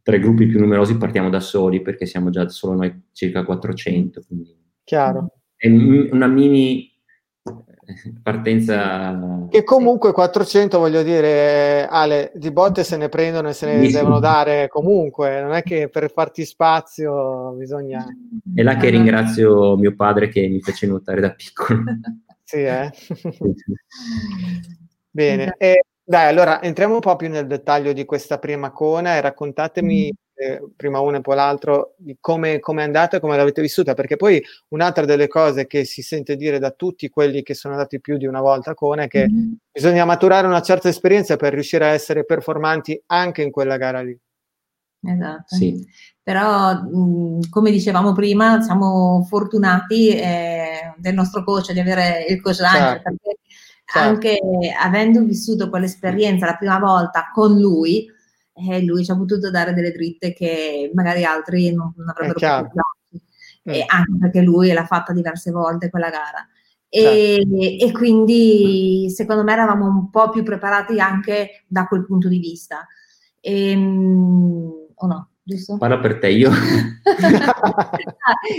tra i gruppi più numerosi partiamo da soli perché siamo già solo noi circa 400, quindi Chiaro. è una mini partenza Che comunque 400, voglio dire, Ale, di botte se ne prendono e se ne Sì, devono dare comunque, non è che per farti spazio bisogna... è là che ringrazio mio padre che mi fece nuotare da piccolo. Sì, eh? Bene, e, dai, allora entriamo un po' più nel dettaglio di questa prima cona e raccontatemi eh, prima uno e poi l'altro, di come, come è andata e come l'avete vissuta, perché poi un'altra delle cose che si sente dire da tutti quelli che sono andati più di una volta a Kona è che mm-hmm. bisogna maturare una certa esperienza per riuscire a essere performanti anche in quella gara lì. Esatto. Sì. Però, mh, come dicevamo prima, siamo fortunati eh, del nostro coach, di avere il coach Angel, certo. perché certo. anche avendo vissuto quell'esperienza la prima volta con lui, eh, lui ci ha potuto dare delle dritte che magari altri non, non avrebbero potuto dare. Mm. anche perché lui l'ha fatta diverse volte quella gara. E, certo. e, quindi secondo me eravamo un po' più preparati anche da quel punto di vista. E, ehm, o no? Giusto? Parla per te, io.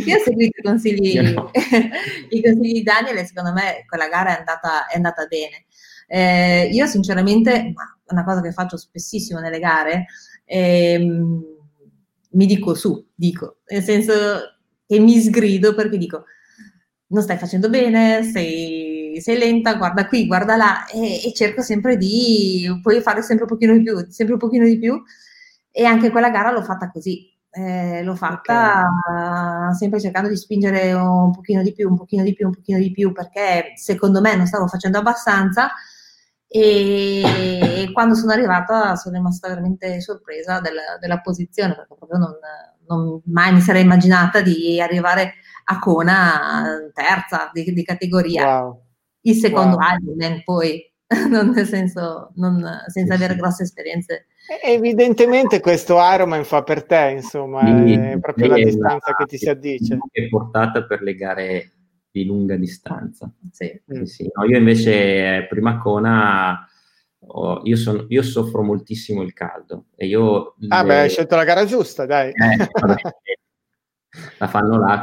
io ho seguito i consigli, no. i consigli di Daniel e secondo me quella gara è andata, è andata bene. Eh, io sinceramente, una cosa che faccio spessissimo nelle gare, ehm, mi dico su, dico, nel senso che mi sgrido perché dico non stai facendo bene, sei, sei lenta, guarda qui, guarda là e, e, cerco sempre di puoi fare sempre un pochino di più, sempre un pochino di più e anche quella gara l'ho fatta così. Eh, l'ho fatta okay. sempre cercando di spingere un pochino di più, un pochino di più, un pochino di più, perché secondo me non stavo facendo abbastanza e quando sono arrivata sono rimasta veramente sorpresa della, della posizione, perché proprio non, non, mai mi sarei immaginata di arrivare a Kona terza di, di categoria. Wow. Il secondo wow. Ironman poi, non nel senso, non, senza avere grosse esperienze Evidentemente questo Ironman fa per te, insomma, sì, è proprio la distanza che ti si addice. È portata per le gare di lunga distanza. Sì. Mm. Sì, no, io invece, eh, prima Kona, oh, io, son, io, soffro moltissimo il caldo. E io ah le... beh, hai scelto la gara giusta, dai. Eh, vabbè, la fanno là.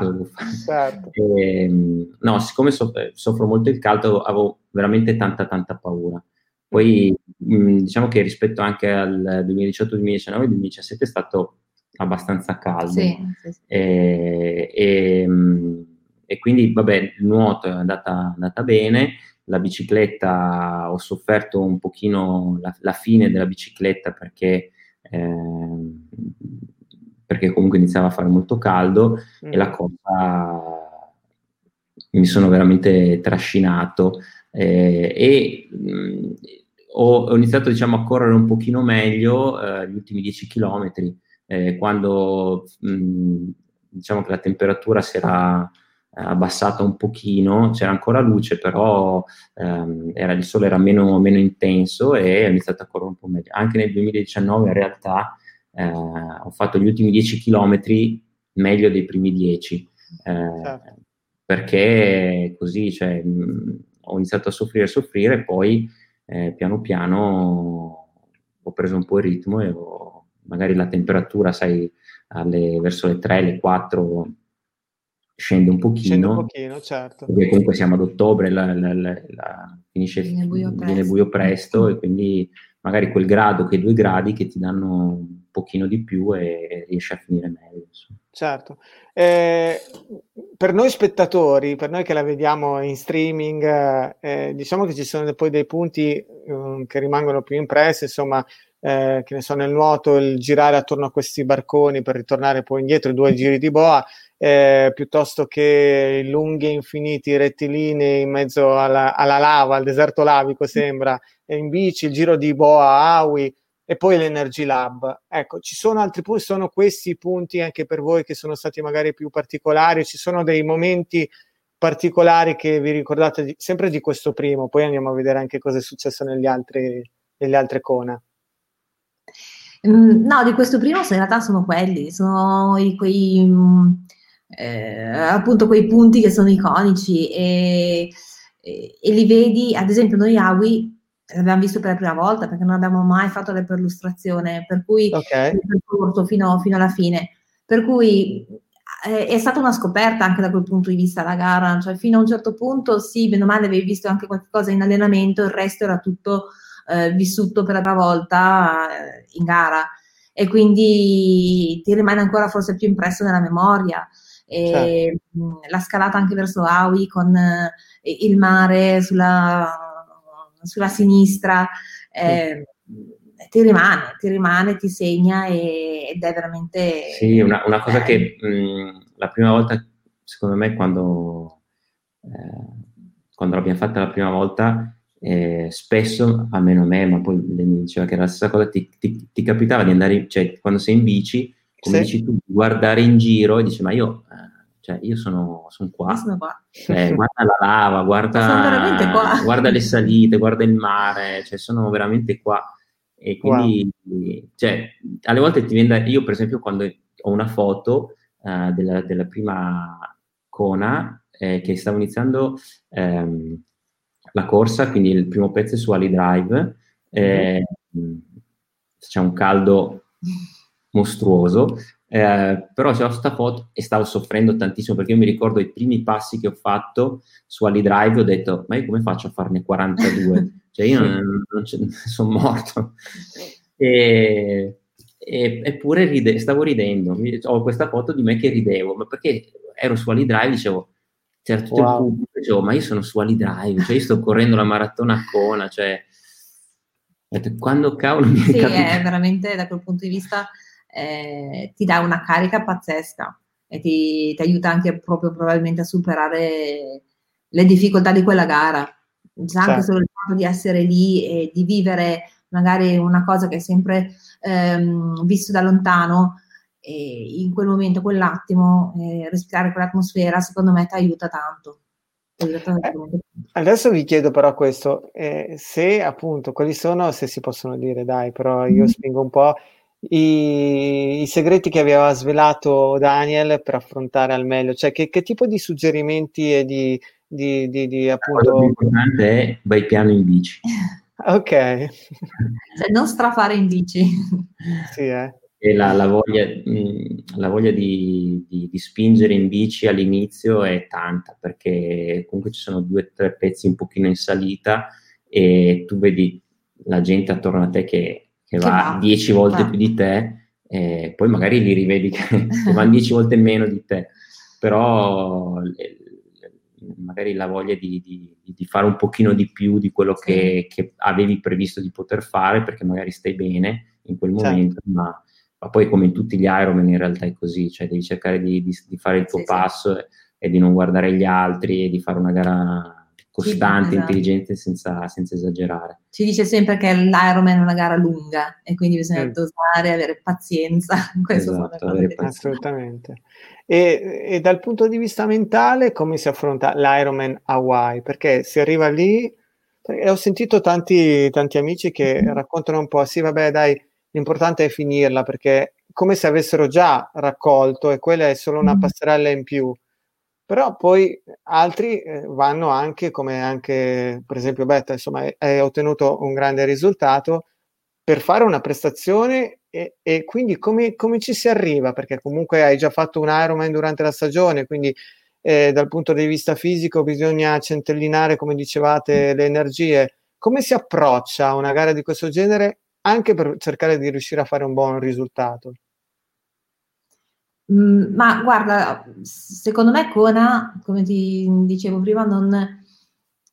Certo. E, ehm, no, siccome soffro molto il caldo, avevo veramente tanta, tanta paura. Poi mh, diciamo che rispetto anche al 2018, 2019, il 2017 è stato abbastanza caldo. Sì, sì, sì. E, e, e, quindi, vabbè, il nuoto è andata, andata, bene, la bicicletta ho sofferto un pochino la, la fine della bicicletta perché, eh, perché comunque iniziava a fare molto caldo mm. e la cosa mi sono veramente trascinato eh, e mh, ho, ho, iniziato diciamo, a correre un pochino meglio eh, gli ultimi 10 km, eh, quando mh, diciamo che la temperatura si era abbassata un pochino, c'era ancora luce, però ehm, era, il sole era meno, meno, intenso e ho iniziato a correre un po' meglio. Anche nel 2019 in realtà eh, ho fatto gli ultimi 10 km meglio dei primi 10, eh, certo. perché così cioè, mh, ho iniziato a soffrire e soffrire e poi eh, piano piano ho preso un po' il ritmo e ho, magari la temperatura, sai, alle, verso le 3, le 4 scende un pochino. Scende un pochino, certo. Perché comunque siamo ad ottobre, la, la, la, finisce, viene buio, viene buio presto e quindi magari quel grado, quei due gradi che ti danno un pochino di più e riesci a finire meglio. Insomma. Certo. Eh, per noi spettatori, per noi che la vediamo in streaming, eh, diciamo che ci sono poi dei punti um, che rimangono più impressi, insomma, eh, che ne so, nel nuoto il girare attorno a questi barconi per ritornare poi indietro, i due giri di boa, eh, piuttosto che i lunghi e infiniti rettilinei in mezzo alla, alla, lava, al deserto lavico sembra, e in bici, il giro di boa a Aui, e poi l'Energy Lab. Ecco, ci sono altri punti, sono questi punti anche per voi che sono stati magari più particolari, ci sono dei momenti particolari che vi ricordate di, sempre di questo primo, poi andiamo a vedere anche cosa è successo negli altri, nelle altre Kona. Mm, no, di questo primo in realtà sono quelli, sono i, quei, mm, eh, appunto quei punti che sono iconici e, e, e, li vedi, ad esempio noi Awi l'abbiamo visto per la prima volta perché non abbiamo mai fatto la perlustrazione, per cui okay. il percorso fino, fino, alla fine. Per cui è, è, stata una scoperta anche da quel punto di vista la gara, cioè fino a un certo punto sì, bene o male avevi visto anche qualcosa in allenamento, il resto era tutto eh, vissuto per la prima volta eh, in gara e quindi ti rimane ancora forse più impresso nella memoria. E, certo. La scalata anche verso Aui con eh, il mare sulla sulla sinistra. Eh, ti rimane, ti rimane, ti segna e, ed è veramente... Sì, una, una cosa che mh, la prima volta, secondo me, quando, eh, quando l'abbiamo fatta la prima volta, eh, spesso, almeno a me, ma poi lei mi diceva che era la stessa cosa, ti, ti, ti capitava di andare, cioè quando sei in bici, come sì. dici tu, guardare in giro e dici ma io, eh, cioè, io sono, sono qua, sono qua. Eh, guarda la lava, guarda, guarda, le salite, guarda il mare, cioè sono veramente qua. E quindi, wow. cioè, alle volte ti viene da, io per esempio quando ho una foto uh, della, della, prima Kona eh, che stavo iniziando ehm, la corsa, quindi il primo pezzo è su Ali Drive, eh, mm-hmm. c'è un caldo mostruoso, eh, però c'è questa foto e stavo soffrendo tantissimo perché io mi ricordo i primi passi che ho fatto su Ali Drive ho detto ma io come faccio a farne 42? cioè io non, non sono morto. E, e, eppure ride, stavo ridendo, ho questa foto di me che ridevo, ma perché ero su Ali Drive dicevo, c'era tutto wow. il pubblico, dicevo ma io sono su Ali Drive, cioè io sto correndo la maratona a Cona, cioè quando cavolo mi sì, è veramente da quel punto di vista eh, ti dà una carica pazzesca e ti, ti, aiuta anche proprio probabilmente a superare le difficoltà di quella gara. Già anche certo. solo il fatto di essere lì e di vivere magari una cosa che è sempre ehm, visto da lontano, e in quel momento, quell'attimo, eh, respirare quell'atmosfera, secondo me ti aiuta tanto. Eh, adesso vi chiedo però questo, eh, se appunto, quali sono, se si possono dire, dai, però io mm. spingo un po' i, i, segreti che aveva svelato Daniel per affrontare al meglio, cioè che, che tipo di suggerimenti e di, di, di, di appunto... L'importante è vai piano in bici. ok. cioè non strafare in bici. sì, eh. E la, la voglia, mh, la voglia di, di, di, spingere in bici all'inizio è tanta, perché comunque ci sono due o tre pezzi un pochino in salita e tu vedi la gente attorno a te che che, va dieci volte va. più di te, e poi magari li rivedi che, che vanno dieci volte meno di te, però magari la voglia di, di, di, fare un pochino di più di quello sì. che, che, avevi previsto di poter fare, perché magari stai bene in quel certo. momento, ma, ma, poi come in tutti gli Ironman in realtà è così, cioè devi cercare di, di fare il tuo sì, passo sì. E, di non guardare gli altri e di fare una gara costante, sì, esatto. intelligente senza, senza, esagerare. Ci dice sempre che l'Ironman è una gara lunga e quindi bisogna mm. dosare, avere pazienza. Esatto, avere pazienza. Assolutamente. E, e, dal punto di vista mentale come si affronta l'Ironman Hawaii? Perché si arriva lì, ho sentito tanti, tanti amici che mm. raccontano un po', sì vabbè dai, l'importante è finirla perché come se avessero già raccolto e quella è solo una mm. passerella in più però poi altri eh, vanno anche, come anche per esempio Betta, insomma, hai ottenuto un grande risultato per fare una prestazione e, e quindi come, come, ci si arriva? Perché comunque hai già fatto un Ironman durante la stagione, quindi eh, dal punto di vista fisico bisogna centellinare, come dicevate, le energie. Come si approccia a una gara di questo genere anche per cercare di riuscire a fare un buon risultato? Mm, ma guarda, secondo me Kona, come ti dicevo prima, non,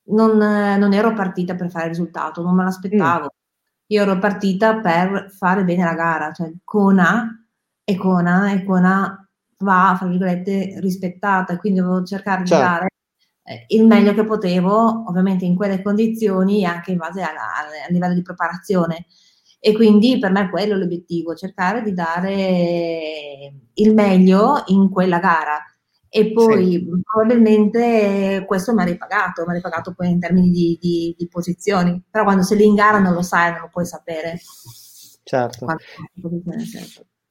non, non ero partita per fare il risultato, non me l'aspettavo. Mm. Io ero partita per fare bene la gara, cioè Kona è Kona e Kona va, fra virgolette, rispettata, quindi dovevo cercare certo. di dare eh, il meglio che potevo, ovviamente in quelle condizioni e anche in base al livello di preparazione. E quindi per me quello è l'obiettivo, cercare di dare il meglio in quella gara. E poi sì. probabilmente questo mi ha ripagato, mi ha ripagato poi in termini di, di, di, posizioni, però quando sei lì in gara non lo sai, non lo puoi sapere. Certo.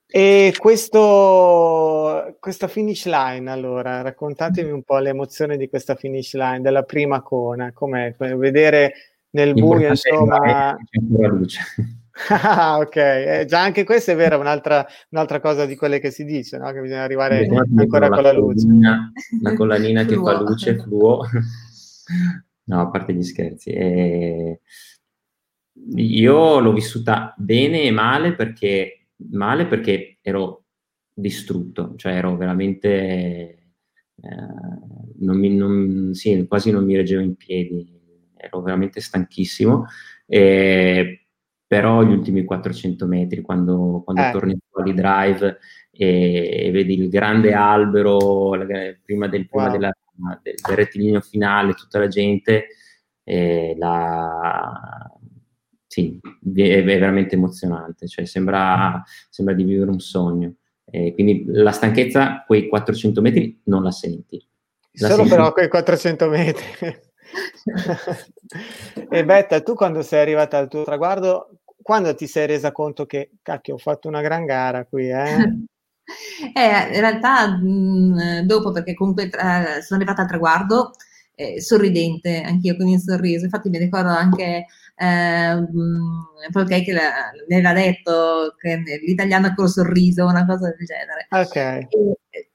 E questo, questa finish line, allora, raccontatemi un po' l'emozione di questa finish line, della prima cona, com'è? Vedere nel buio, insomma... C'è luce. Ah, ok, eh, già anche questa è vera, un'altra, un'altra, cosa di quelle che si dice, no? che bisogna arrivare Beh, ancora con la luce. La collanina che fa luce, fluo. No, a parte gli scherzi. Eh, io l'ho vissuta bene e male perché, male perché ero distrutto, cioè ero veramente... Eh, non mi, non, sì, quasi non mi reggevo in piedi, ero veramente stanchissimo. Eh, però gli ultimi 400 metri, quando, quando Eh. torni fuori drive e, e vedi il grande albero la- prima, del, prima Wow. della- del, del rettilineo finale, tutta la gente, eh, la- sì, è, è veramente emozionante, cioè sembra, sembra di vivere un sogno. Eh, quindi la stanchezza, quei 400 metri, non la senti. La Solo senti- però quei 400 metri. e Betta, tu quando sei arrivata al tuo traguardo, quando ti sei resa conto che, cacchio, ho fatto una gran gara qui, eh? Eh, in realtà mh, dopo, perché comunque tra- sono arrivata al traguardo eh, sorridente, anch'io con il sorriso. Infatti mi ricordo anche eh, Paul che la- mi aveva detto che l'italiano col sorriso, una cosa del genere. Ok.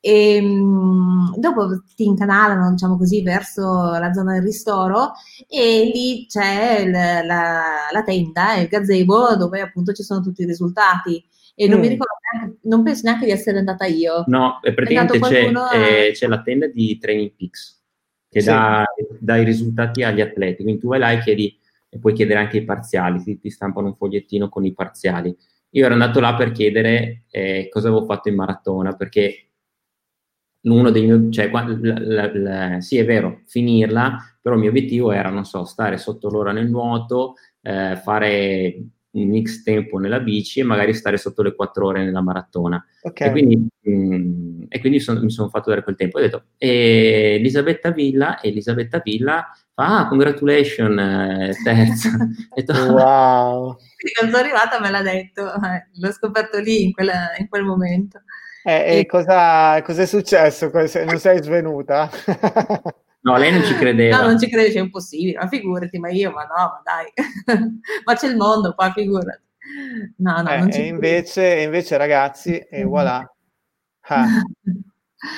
E, e, mh, dopo ti incanalano, diciamo così, verso la zona del ristoro e lì c'è il- la, la tenda, il gazebo, dove appunto ci sono tutti i risultati. E non mi Mm. ricordo neanche, non penso neanche di essere andata io. No, praticamente c'è, a- eh, c'è la tenda di Training Peaks che Sì. dà, dà i risultati agli atleti. Quindi tu vai là e chiedi, e puoi chiedere anche i parziali, ti, ti stampano un fogliettino con i parziali. Io ero andato là per chiedere eh, cosa avevo fatto in maratona, perché uno dei miei, cioè, la- la- la- sì è vero, finirla, però il mio obiettivo era, non so, stare sotto l'ora nel nuoto, eh, fare un X tempo nella bici e magari stare sotto le 4 ore nella maratona. Ok. E quindi, mm, e quindi son- mi sono fatto dare quel tempo. Ho detto, e Elisabetta Villa, Elisabetta Villa ah, congratulations, eh, terza. Detto, Wow. Quando sono arrivata me l'ha detto, eh, l'ho scoperto lì in, quella- in quel momento. Eh, e cosa è successo? Non sei svenuta? No, lei non ci credeva. No, non ci credi, è impossibile, ma figurati, ma io, ma no, ma dai, ma c'è il mondo qua, figurati. No, no, Eh, non ci e invece, e invece, ragazzi, e voilà. Ah,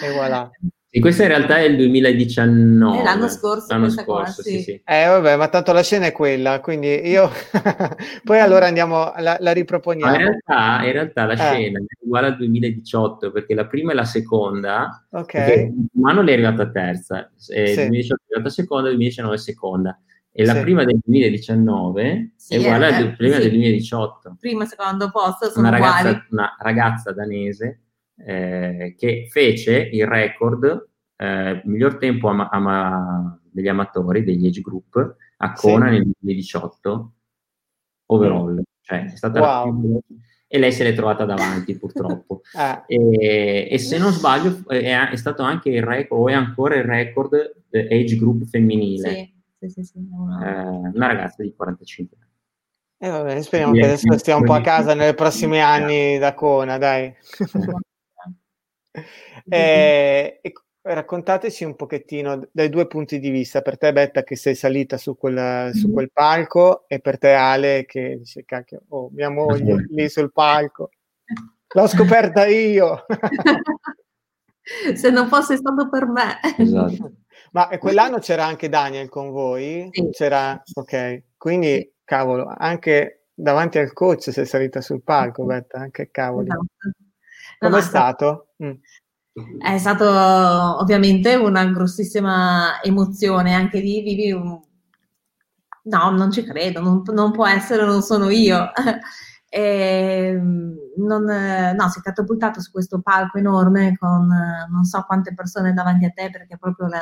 e voilà. Sì, questo in realtà è il 2019. È l'anno scorso L'anno questa qua, scorso, sì. sì, sì. Eh, vabbè, ma tanto la scena è quella, quindi io... Poi allora andiamo, la, la Ma in riproponiamo. realtà, in realtà la Eh. scena è uguale al 2018 perché la prima e la seconda, Ok. Mano è arrivata terza, eh, Sì. 2018 è arrivata seconda, 2019 seconda e la Sì. prima del 2019 Sì, è uguale eh, alla prima sì. del 2018. Primo e secondo posto sono Una uguali. ragazza, una ragazza danese eh, che fece il record eh, miglior tempo ama- ama- degli amatori, degli age group a Sì. Kona nel 2018 overall, cioè è stata la Wow. veloce. e lei se l'è trovata davanti purtroppo. Ah, E, e se non sbaglio è, è stato anche il record, o è ancora il record eh, age group femminile, Sì, sì, sì, sì, no. Eh, una ragazza di 45 anni. e vabbè, speriamo che adesso stia un po' a casa nei prossimi anni da Cona, dai. Eh, e raccontateci un pochettino dai due punti di vista, per te Betta che sei salita su quel, su quel palco e per te Ale che dice cacchio, oh, mia moglie lì sul palco, l'ho scoperta io. Se non fosse stato per me. Esatto. Ma e quell'anno c'era anche Daniel con voi? Sì. C'era, ok, quindi cavolo, anche davanti al coach sei salita sul palco, Betta, anche cavolo. Esatto. Com'è no, stato? Mm. È stato ovviamente una grossissima emozione, anche lì vivi un... No, non ci credo, non, non può essere, non sono io. E, non, eh, no, sei catapultato su questo palco enorme con non so quante persone davanti a te, perché proprio la,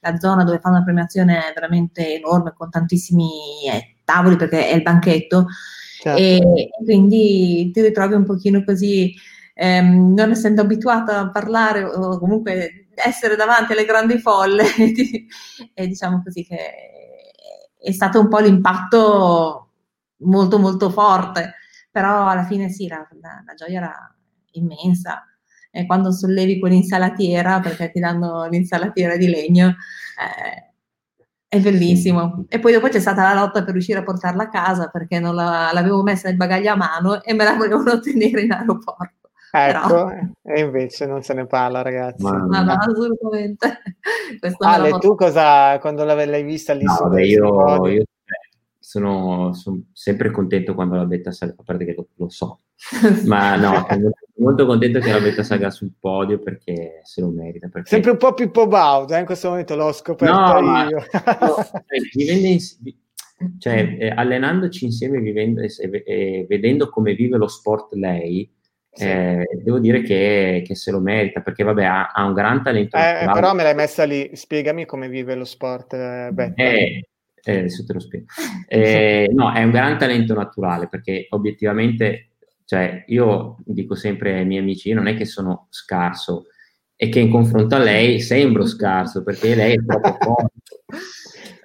la zona dove fanno la premiazione è veramente enorme, con tantissimi eh, tavoli, perché è il banchetto. Certo. E, e quindi ti ritrovi un pochino così ehm, non essendo abituata a parlare o comunque essere davanti alle grandi folle, e diciamo così che è stato un po' l'impatto molto molto forte, però alla fine sì, la, la- la gioia era immensa. E quando sollevi quell'insalatiera, perché ti danno l'insalatiera di legno, eh, è bellissimo. E poi dopo c'è stata la lotta per riuscire a portarla a casa, perché non la- l'avevo messa nel bagaglio a mano e me la volevano tenere in aeroporto. Ecco, Però- e invece non se ne parla, ragazzi. Ma- No, no, assolutamente. Ale, tu cosa, quando l'hai vista lì No, su vabbè, io, io, eh, sono, sono sempre contento quando la betta salga, a parte che lo, lo so, ma no, sono molto, contento che la betta salga sul podio perché se lo merita. Perché, Sempre un po' Pippo Bausa, eh, in questo momento l'ho scoperto No, ma- io. no, ins- cioè eh, allenandoci insieme vivendo, e, e, vedendo come vive lo sport lei, sì. eh, devo dire che, che, se lo merita perché vabbè ha, ha un gran talento. Eh, però me l'hai messa lì, spiegami come vive lo sport. Eh, eh, eh, adesso te lo spiego. Eh, no, è un gran talento naturale perché obiettivamente, cioè io dico sempre ai miei amici, non è che sono scarso, è che in confronto a lei sembro scarso perché lei è troppo forte.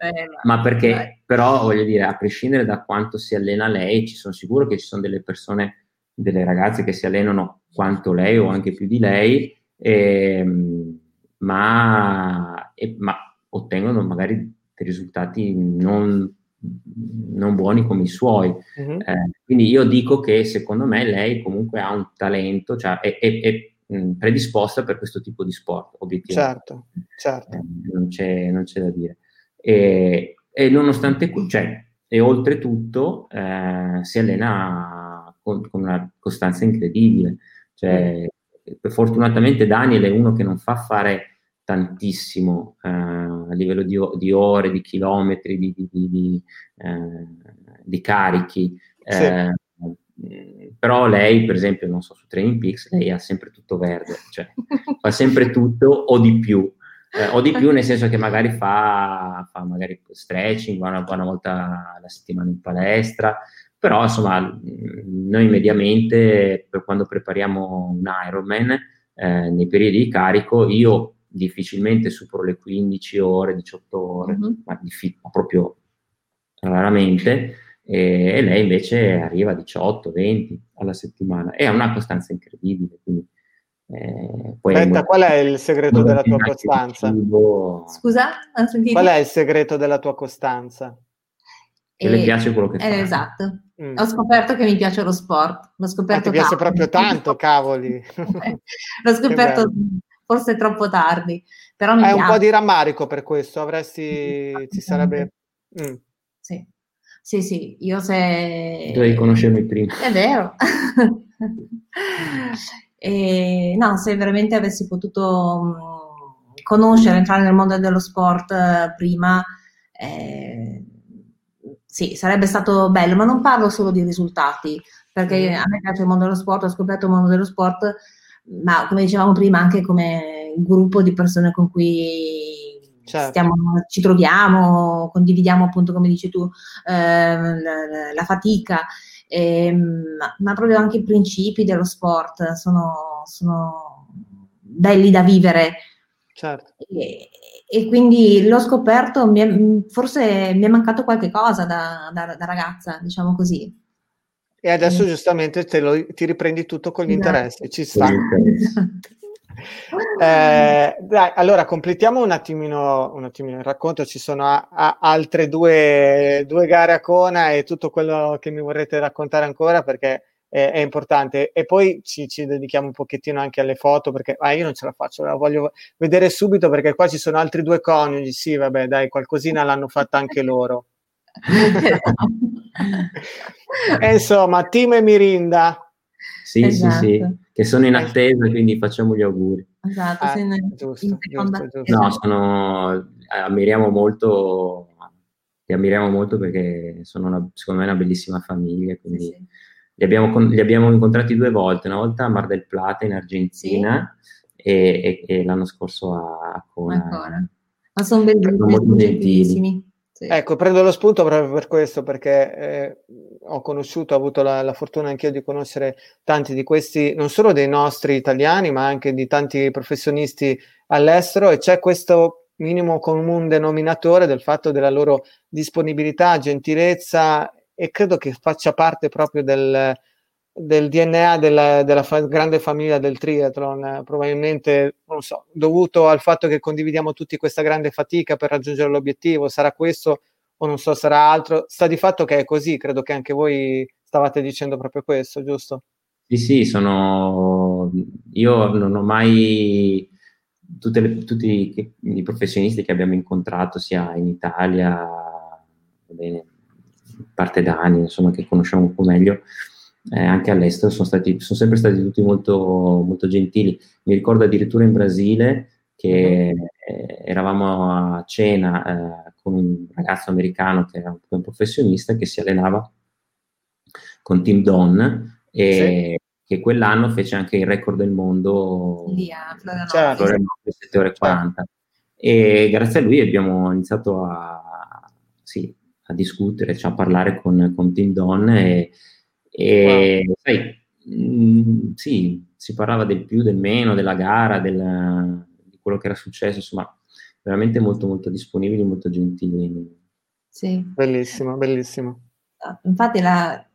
Eh, ma perché però voglio dire, a prescindere da quanto si allena lei, ci sono sicuro che ci sono delle persone, delle ragazze che si allenano quanto lei o anche più di lei, ehm, ma, e, ma ottengono magari dei risultati non, non buoni come i suoi. Uh-huh. Eh, quindi io dico che secondo me lei comunque ha un talento, cioè è, è, è predisposta per questo tipo di sport, obiettivamente. Certo, certo. Eh, non, c'è, non, c'è, da dire. E, e nonostante, cioè, e oltretutto eh, si allena con, con, una costanza incredibile. Cioè, fortunatamente Daniel è uno che non fa fare tantissimo eh, a livello di, di, ore, di chilometri, di, di, di eh, carichi. Sì. Eh, però lei, per esempio, non so, su Training Peaks, lei ha sempre tutto verde, cioè fa sempre tutto o di più. Eh, o di più nel senso che magari fa, fa magari stretching, va una, una volta alla settimana in palestra, però insomma noi mediamente per quando prepariamo un Ironman eh, nei periodi di carico io difficilmente supero le 15 ore, 18 ore, mm-hmm. ma, diffi- proprio raramente, e, e, lei invece arriva a 18, 20 alla settimana e ha una costanza incredibile. Quindi, eh, Aspetta, qual è il segreto della tua costanza? Scusa, Qual è il segreto della tua costanza? Che e, le piace quello che fa. Eh, esatto. Mm. Ho scoperto che mi piace lo sport. L'ho scoperto ah, ti piace proprio tanto, cavoli. L'ho scoperto forse troppo tardi. Però mi Hai piace. un po' di rammarico per questo, avresti, ci sarebbe... Mm. Sì. sì, sì, io se... Dovevi conoscermi prima. È vero. e, no, se veramente avessi potuto mm, conoscere, entrare nel mondo dello sport eh, prima, eh, sì, sarebbe stato bello, ma non parlo solo di risultati, perché mm. a me piace il mondo dello sport, ho scoperto il mondo dello sport ma come dicevamo prima anche come gruppo di persone con cui certo. stiamo, ci troviamo, condividiamo appunto come dici tu eh, la, la, fatica, eh, ma, ma, proprio anche i principi dello sport sono, sono belli da vivere. Certo. E, e, quindi l'ho scoperto, mi è, forse mi è mancato qualche cosa da, da, da ragazza, diciamo così. E adesso giustamente lo, ti riprendi tutto con gli esatto. interessi, ci sta. eh, dai, allora completiamo un attimino, un attimino, il racconto, ci sono a, a altre due, due, gare a Kona e tutto quello che mi vorrete raccontare ancora perché è, è importante e poi ci, ci, dedichiamo un pochettino anche alle foto perché ah, io non ce la faccio, la voglio vedere subito perché qua ci sono altri due coniugi, sì vabbè dai qualcosina l'hanno fatta anche loro. e insomma, Timo e Mirinda. Sì, esatto. sì, sì, che sono in attesa, quindi facciamo gli auguri. Esatto, ah, giusto, giusto, giusto. No, sono, ammiriamo molto, li ammiriamo molto perché sono una, secondo me una bellissima famiglia, quindi sì, sì. Li, abbiamo, li, abbiamo, incontrati due volte, una volta a Mar del Plata in Argentina sì. e, e, e, l'anno scorso a Cona. Ma sono bellissimi, bellissimi. Sì. Ecco, prendo lo spunto proprio per questo, perché eh, ho conosciuto, ho avuto la, la, fortuna anch'io di conoscere tanti di questi, non solo dei nostri italiani, ma anche di tanti professionisti all'estero e c'è questo minimo comune denominatore del fatto della loro disponibilità, gentilezza e credo che faccia parte proprio del, del DNA della, della fa- grande famiglia del triathlon, probabilmente non so, dovuto al fatto che condividiamo tutti questa grande fatica per raggiungere l'obiettivo, sarà questo o non so, sarà altro, sta di fatto che è così, credo che anche voi stavate dicendo proprio questo, giusto? Sì, sì, sono io non ho mai le, tutti i, i, professionisti che abbiamo incontrato sia in Italia, bene, parte da anni, insomma, che conosciamo un po' meglio, eh, anche all'estero sono, stati, sono sempre stati tutti molto, molto gentili. Mi ricordo addirittura in Brasile che eh, eravamo a cena eh, con un ragazzo americano che era un professionista che si allenava con Tim Don e sì. che quell'anno fece anche il record del mondo Lì a certo. 7 ore 40 e grazie a lui abbiamo iniziato a, a discutere, cioè a parlare con, con Tim Don e, e wow. sai, mh, mm, sì, si parlava del più, del meno, della gara, del, di quello che era successo, insomma, veramente molto molto disponibili, molto gentili. Sì. Bellissimo, bellissimo. Infatti la,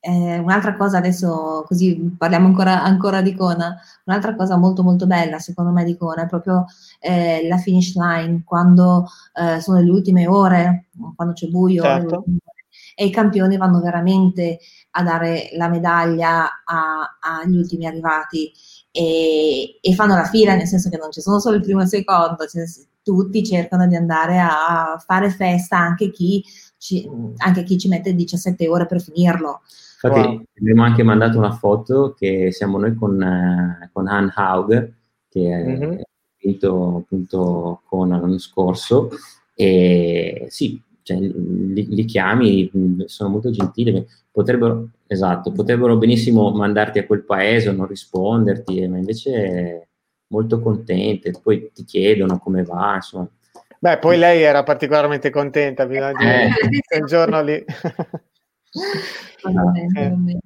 eh, un'altra cosa adesso, così parliamo ancora, ancora, di Kona, un'altra cosa molto molto bella secondo me di Kona è proprio eh, la finish line, quando eh, sono le ultime ore, quando c'è buio, certo. e i campioni vanno veramente a dare la medaglia agli ultimi arrivati e, e, fanno la fila, nel senso che non ci sono solo il primo e il secondo, cioè, tutti cercano di andare a fare festa, anche chi ci, anche chi ci mette 17 ore per finirlo. Infatti wow. abbiamo anche mandato una foto che siamo noi con, eh, con Han Haug, che è mm-hmm. vinto appunto con l'anno scorso, e sì, cioè, li, li, chiami, sono molto gentili, potrebbero, esatto, potrebbero benissimo mandarti a quel paese o non risponderti, ma invece molto contente, poi ti chiedono come va, insomma. Beh, poi lei era particolarmente contenta, bisogna dire, Eh. quel giorno lì. Eh.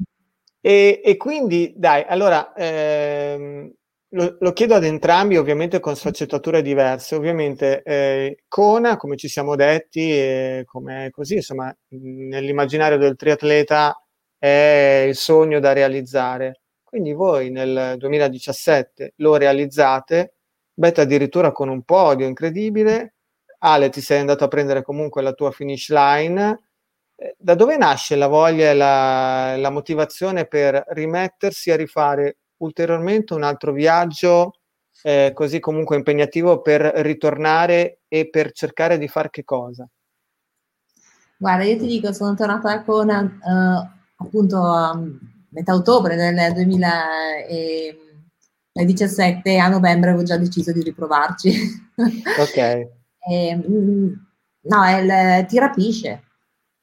E, e quindi, dai, allora, ehm, lo, lo chiedo ad entrambi, ovviamente con sfaccettature diverse. Ovviamente eh, Kona, come ci siamo detti, e come così, insomma, nell'immaginario del triatleta è il sogno da realizzare. Quindi voi nel 2017 lo realizzate, Beh, addirittura con un podio incredibile. Ale, ti sei andato a prendere comunque la tua finish line eh, da dove nasce la voglia e la, la, motivazione per rimettersi a rifare ulteriormente un altro viaggio eh, così comunque impegnativo per ritornare e per cercare di fare che cosa? Guarda, io ti dico, sono tornata a Kona uh, appunto a metà ottobre del 2017 e a novembre avevo già deciso di riprovarci. Ok. e, mm, no, il, ti rapisce,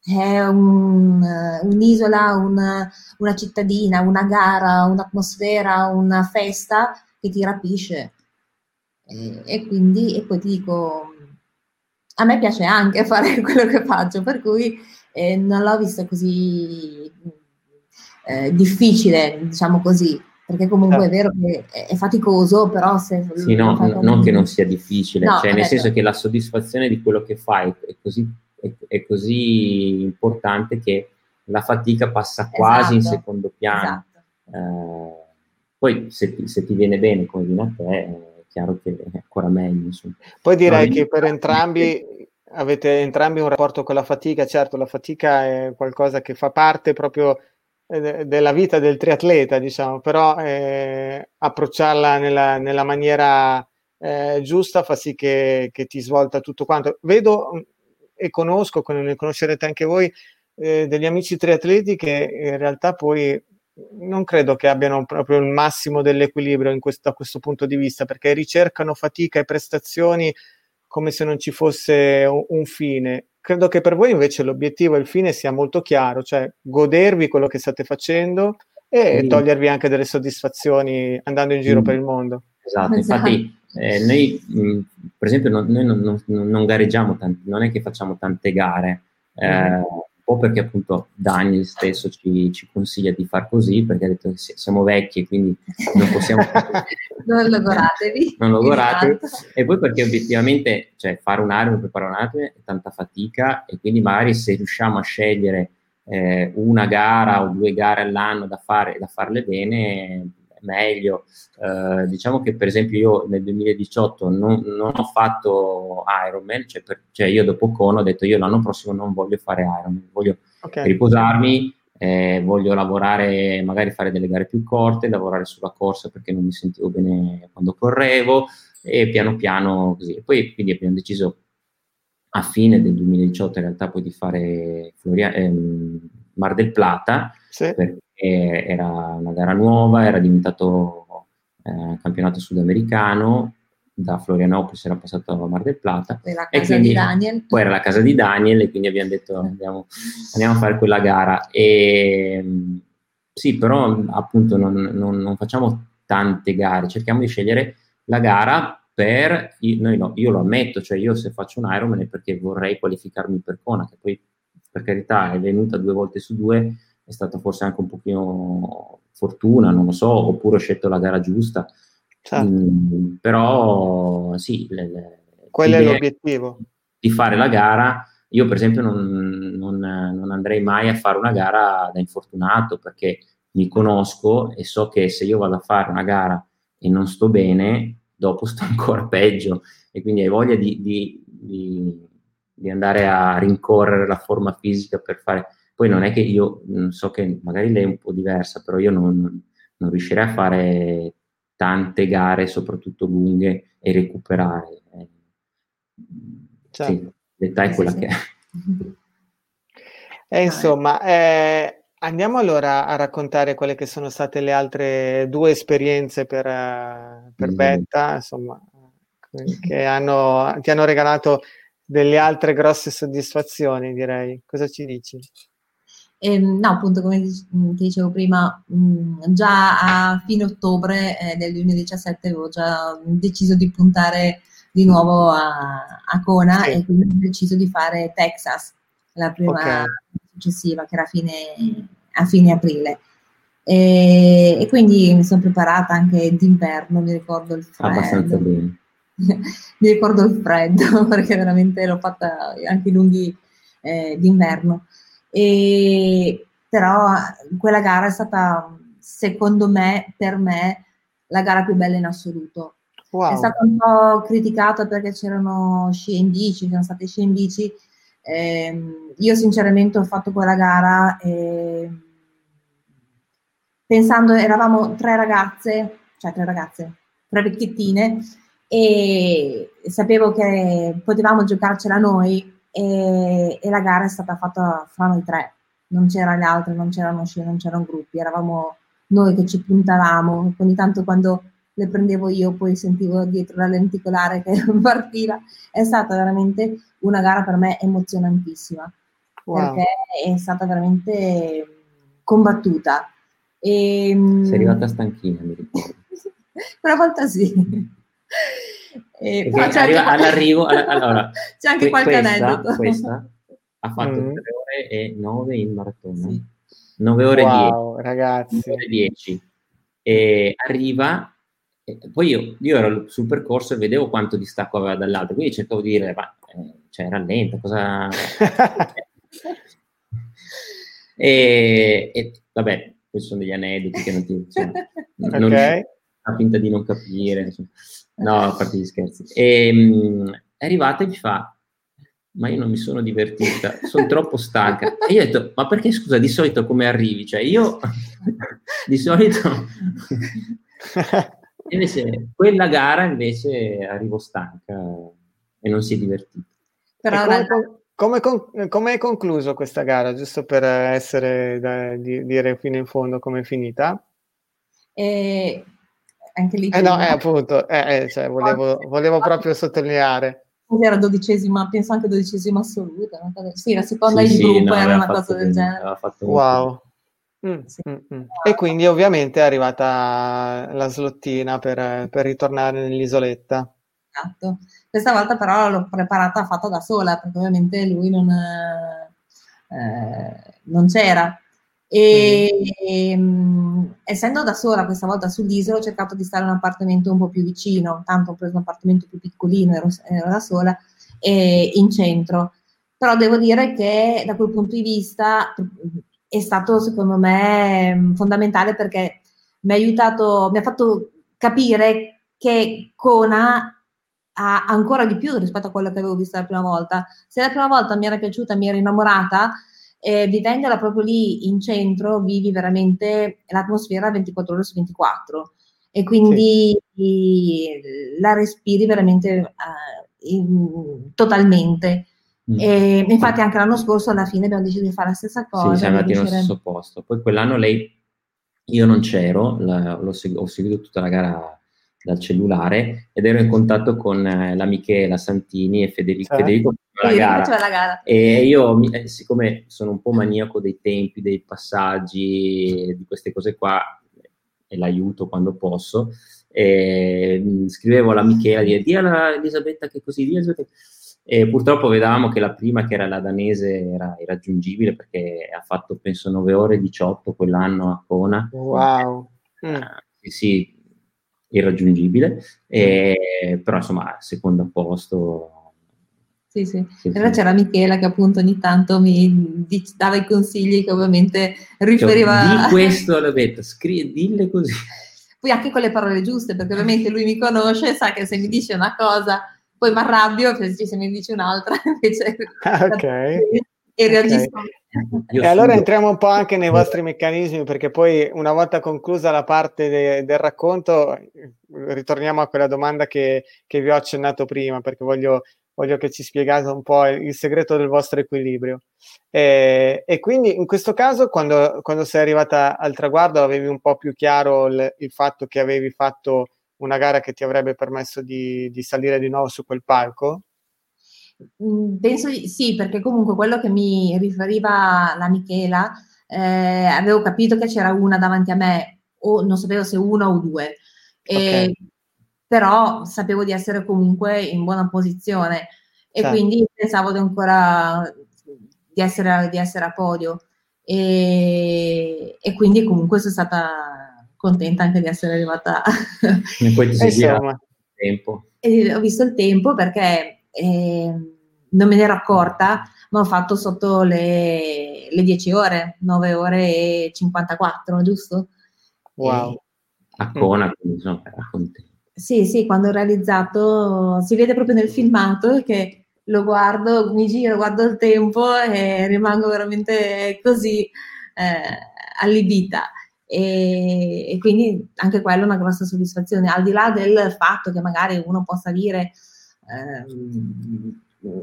è un, un'isola, una, una, cittadina, una gara, un'atmosfera, una festa che ti rapisce. E, e, quindi, e poi ti dico, a me piace anche fare quello che faccio, per cui eh, non l'ho visto così eh, difficile, diciamo così, perché comunque è vero che è, faticoso, però se... Sì, no, non che non sia difficile, no, cioè nel senso che la soddisfazione di quello che fai è così è, è così importante che la fatica passa quasi esatto, in secondo piano. Esatto. Eh, poi se ti, se ti, viene bene come viene a te, è chiaro che è ancora meglio. Insomma. Poi direi no, che per entrambi avete entrambi un rapporto con la fatica, certo la fatica è qualcosa che fa parte proprio eh, della vita del triatleta, diciamo, però eh, approcciarla nella, nella maniera eh, giusta fa sì che, che, ti svolta tutto quanto. Vedo e conosco, ne conoscerete anche voi, eh, degli amici triatleti che in realtà poi non credo che abbiano proprio il massimo dell'equilibrio questo, da questo punto di vista, perché ricercano fatica e prestazioni come se non ci fosse un, un fine. Credo che per voi invece l'obiettivo e il fine sia molto chiaro, cioè godervi quello che state facendo e mm. togliervi anche delle soddisfazioni andando in giro mm. per il mondo. Esatto, infatti eh, noi, mh, mm, per esempio, no, noi non, non, non, gareggiamo tanti, non è che facciamo tante gare, eh, po' perché appunto Daniel stesso ci, ci, consiglia di far così, perché ha detto che siamo vecchi e quindi non possiamo... non logoratevi. Non logoratevi. E poi perché obiettivamente, cioè, fare un Iron, preparare un Iron è tanta fatica e quindi magari se riusciamo a scegliere eh, una gara o due gare all'anno da fare, da farle bene, meglio. Eh, diciamo che per esempio io nel 2018 non, non ho fatto Ironman, cioè, per, cioè, io dopo Cono ho detto io l'anno prossimo non voglio fare Ironman, voglio okay. riposarmi, eh, voglio lavorare, magari fare delle gare più corte, lavorare sulla corsa perché non mi sentivo bene quando correvo e piano piano così. E poi quindi abbiamo deciso a fine del 2018 in realtà poi di fare Floria, ehm, Mar del Plata sì. perché era una gara nuova, era diventato eh, campionato sudamericano, da Florianopolis era passato a Mar del Plata. Poi la casa quindi- di Daniel. Poi era la casa di Daniel e quindi abbiamo detto andiamo, andiamo a fare quella gara. E, mh, sì, però appunto non, non- non facciamo tante gare, cerchiamo di scegliere la gara per, io, noi no, io lo ammetto, cioè io se faccio un Ironman è perché vorrei qualificarmi per Kona, che poi per carità è venuta due volte su due, è stata forse anche un pochino fortuna, non lo so, oppure ho scelto la gara giusta. Certo. Mm, però sì, le- le- Quello è l'obiettivo. di fare la gara. Io, per esempio, non, non- non andrei mai a fare una gara da infortunato perché mi conosco e so che se io vado a fare una gara e non sto bene, dopo sto ancora peggio e quindi hai voglia di, di- di- di andare a rincorrere la forma fisica per fare. Poi non è che io mm, so che magari lei è un po' diversa, però io non, non riuscirei a fare tante gare, soprattutto lunghe, e recuperare. Eh, Certo. Sì, l'età è quella che è. E insomma, eh, andiamo allora a raccontare quelle che sono state le altre due esperienze per, eh, per Mm. Betta, insomma, che hanno, ti hanno regalato delle altre grosse soddisfazioni, direi. Cosa ci dici? Ehm, no, appunto, come ti dicevo prima, mh, già a fine ottobre eh, del 2017 avevo già deciso di puntare di nuovo a, a Kona Sì. e quindi ho deciso di fare Texas, la prima Ok. successiva, che era a fine, a fine aprile. E, e quindi mi sono preparata anche d'inverno, mi ricordo il Abbastanza freddo. bene. mi ricordo il freddo perché veramente l'ho fatta anche lunghi eh, d'inverno. E, però quella gara è stata, secondo me, per me, la gara più bella in assoluto. Wow. È stata un po' criticata perché c'erano sci in bici, c'erano state sci in bici. Ehm, io sinceramente ho fatto quella gara e, pensando, eravamo tre ragazze, cioè tre ragazze, tre vecchiettine, e sapevo che potevamo giocarcela noi e, e la gara è stata fatta fra noi tre, non c'erano le altre, non c'erano sci, non c'erano gruppi, eravamo noi che ci puntavamo, ogni tanto quando le prendevo io poi sentivo dietro la lenticolare che partiva, è stata veramente una gara per me emozionantissima, Wow. perché è stata veramente combattuta. E, Sei arrivata stanchina, mi ricordo. una volta sì. Eh, c'è arriva- anche, all'arrivo, all- allora, c'è anche que- qualche questa, aneddoto. questa ha fatto Mm. 3 ore e 9 in maratona. Sì. 9 ore e 10. Wow, ragazzi. 9 ore e 10. E arriva, e poi io, io ero sul percorso e vedevo quanto distacco aveva dall'altro, quindi cercavo di dire, ma eh, cioè, rallenta, cosa... e, e, vabbè, questi sono degli aneddoti che non ti... Insomma, non Ok. fa finta di non capire. insomma. No, a parte gli scherzi. E, mh, è arrivata e mi fa, ma io non mi sono divertita, sono troppo stanca. E io ho detto, ma perché scusa, di solito come arrivi? Cioè io di solito... invece quella gara invece arrivo stanca e non si è divertita. Però E come, come con- come è concluso questa gara, giusto per essere, da- di- dire fino in fondo come è finita? e anche lì Eh no, eh, appunto, eh, eh, cioè, volevo, volevo proprio sottolineare. era dodicesima, penso anche dodicesima assoluta. una cosa- Sì, la seconda Sì, in sì, gruppo no, era una cosa del genere. Wow. Mm, mm, mm. E quindi ovviamente è arrivata la slottina per, per ritornare nell'isoletta. Esatto. Questa volta però l'ho preparata fatta da sola, perché ovviamente lui non, eh, non c'era. E ehm, essendo da sola questa volta sull'isola, ho cercato di stare in un appartamento un po' più vicino, tanto ho preso un appartamento più piccolino, ero, ero da sola, e in centro. Però devo dire che da quel punto di vista è stato secondo me fondamentale perché mi ha aiutato, mi ha fatto capire che Kona ha ancora di più rispetto a quello che avevo visto la prima volta. Se la prima volta mi era piaciuta, mi ero innamorata, eh, vivendola proprio lì in centro, vivi veramente l'atmosfera 24 ore su 24 e quindi la respiri veramente eh, in- totalmente. Mm. E infatti anche l'anno scorso alla fine abbiamo deciso di fare la stessa cosa. Sì, siamo andati nello riuscire- stesso posto. Poi quell'anno lei, io non c'ero, la- l'ho segu- ho seguito tutta la gara dal cellulare ed ero in contatto con eh, la Michela Santini e Federico, Certo. Federico la gara. la gara. E io, eh, siccome sono un po' maniaco dei tempi, dei passaggi, di queste cose qua, e l'aiuto quando posso, e, mh, scrivevo alla Michela, di di alla Elisabetta che così, di Elisabetta. E purtroppo vedevamo che la prima, che era la danese, era irraggiungibile perché ha fatto penso 9 ore e 18 quell'anno a Kona. Wow. Mm. Sì, sì, irraggiungibile, E- però insomma, secondo posto. Sì, sì. Sì, E allora sì. c'era Michela che appunto ogni tanto mi dava i consigli che ovviamente Cioè, riferiva... di questo l'ho detto, scri- dille così. Poi anche con le parole giuste, perché ovviamente lui mi conosce, sa che se mi dice una cosa, poi mi arrabbio, se se mi dice un'altra, invece... Ah, ok. E reagisco. E allora entriamo un po' anche nei vostri meccanismi, perché poi una volta conclusa la parte de- del racconto, ritorniamo a quella domanda che, che vi ho accennato prima, perché voglio, voglio che ci spiegate un po' il segreto del vostro equilibrio. E, e quindi in questo caso, quando, quando sei arrivata al traguardo, avevi un po' più chiaro il, il fatto che avevi fatto una gara che ti avrebbe permesso di, di salire di nuovo su quel palco? Mm, Penso di sì, perché comunque quello che mi riferiva la Michela, eh, avevo capito che c'era una davanti a me, o non sapevo se una o due, E- però sapevo di essere comunque in buona posizione e Certo. quindi pensavo di ancora di essere, di essere a podio. E, e quindi comunque sono stata contenta anche di essere arrivata E poi ti sei girato il tempo. e ho visto il tempo perché eh, non me ne ero accorta, ma ho fatto sotto le, le 10 ore, 9 ore e 54, giusto? Wow. A Kona, quindi insomma, era contento. Sì, sì, quando ho realizzato, si vede proprio nel filmato che lo guardo, mi giro, guardo il tempo e rimango veramente così eh, allibita. E, e quindi anche quella è una grossa soddisfazione, al di là del fatto che magari uno possa dire